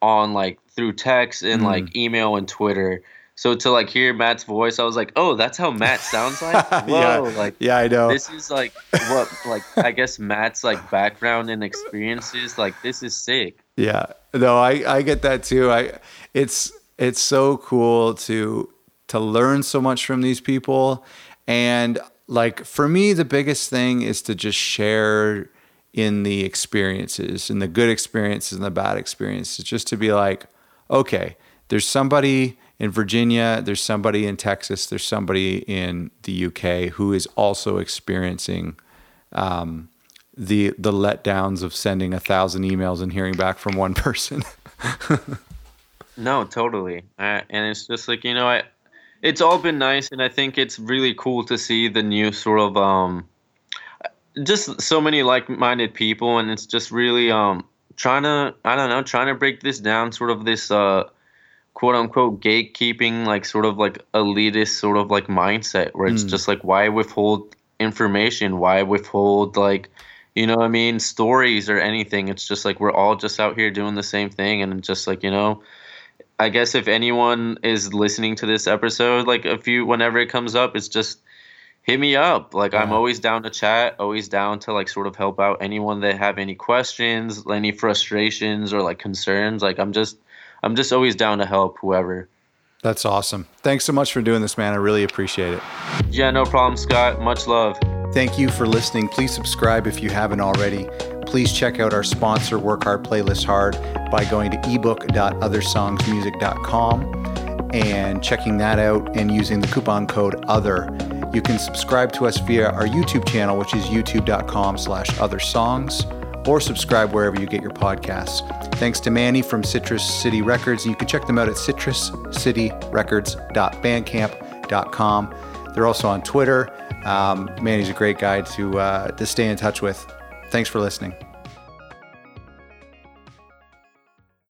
on like through text and mm. like email and Twitter so to like hear Matt's voice, I was like, "Oh, that's how Matt sounds like." Whoa, yeah. like yeah, I know. This is like what like I guess Matt's like background and experiences. Like this is sick. Yeah, no, I I get that too. I it's it's so cool to to learn so much from these people, and like for me, the biggest thing is to just share in the experiences, in the good experiences and the bad experiences, just to be like, okay, there's somebody in Virginia, there's somebody in Texas, there's somebody in the UK who is also experiencing um, the the letdowns of sending a thousand emails and hearing back from one person. no, totally, uh, and it's just like you know, I, it's all been nice, and I think it's really cool to see the new sort of um, just so many like-minded people, and it's just really um, trying to I don't know, trying to break this down, sort of this uh quote unquote gatekeeping like sort of like elitist sort of like mindset where it's mm. just like why withhold information why withhold like you know what i mean stories or anything it's just like we're all just out here doing the same thing and just like you know i guess if anyone is listening to this episode like a few whenever it comes up it's just hit me up like yeah. i'm always down to chat always down to like sort of help out anyone that have any questions any frustrations or like concerns like i'm just I'm just always down to help whoever. That's awesome. Thanks so much for doing this, man. I really appreciate it. Yeah, no problem, Scott. Much love. Thank you for listening. Please subscribe if you haven't already. Please check out our sponsor, Work Hard Playlist Hard, by going to ebook.othersongsmusic.com and checking that out and using the coupon code OTHER. You can subscribe to us via our YouTube channel, which is youtube.com slash other songs or subscribe wherever you get your podcasts. Thanks to Manny from Citrus City Records. You can check them out at citruscityrecords.bandcamp.com. They're also on Twitter. Um, Manny's a great guy to, uh, to stay in touch with. Thanks for listening.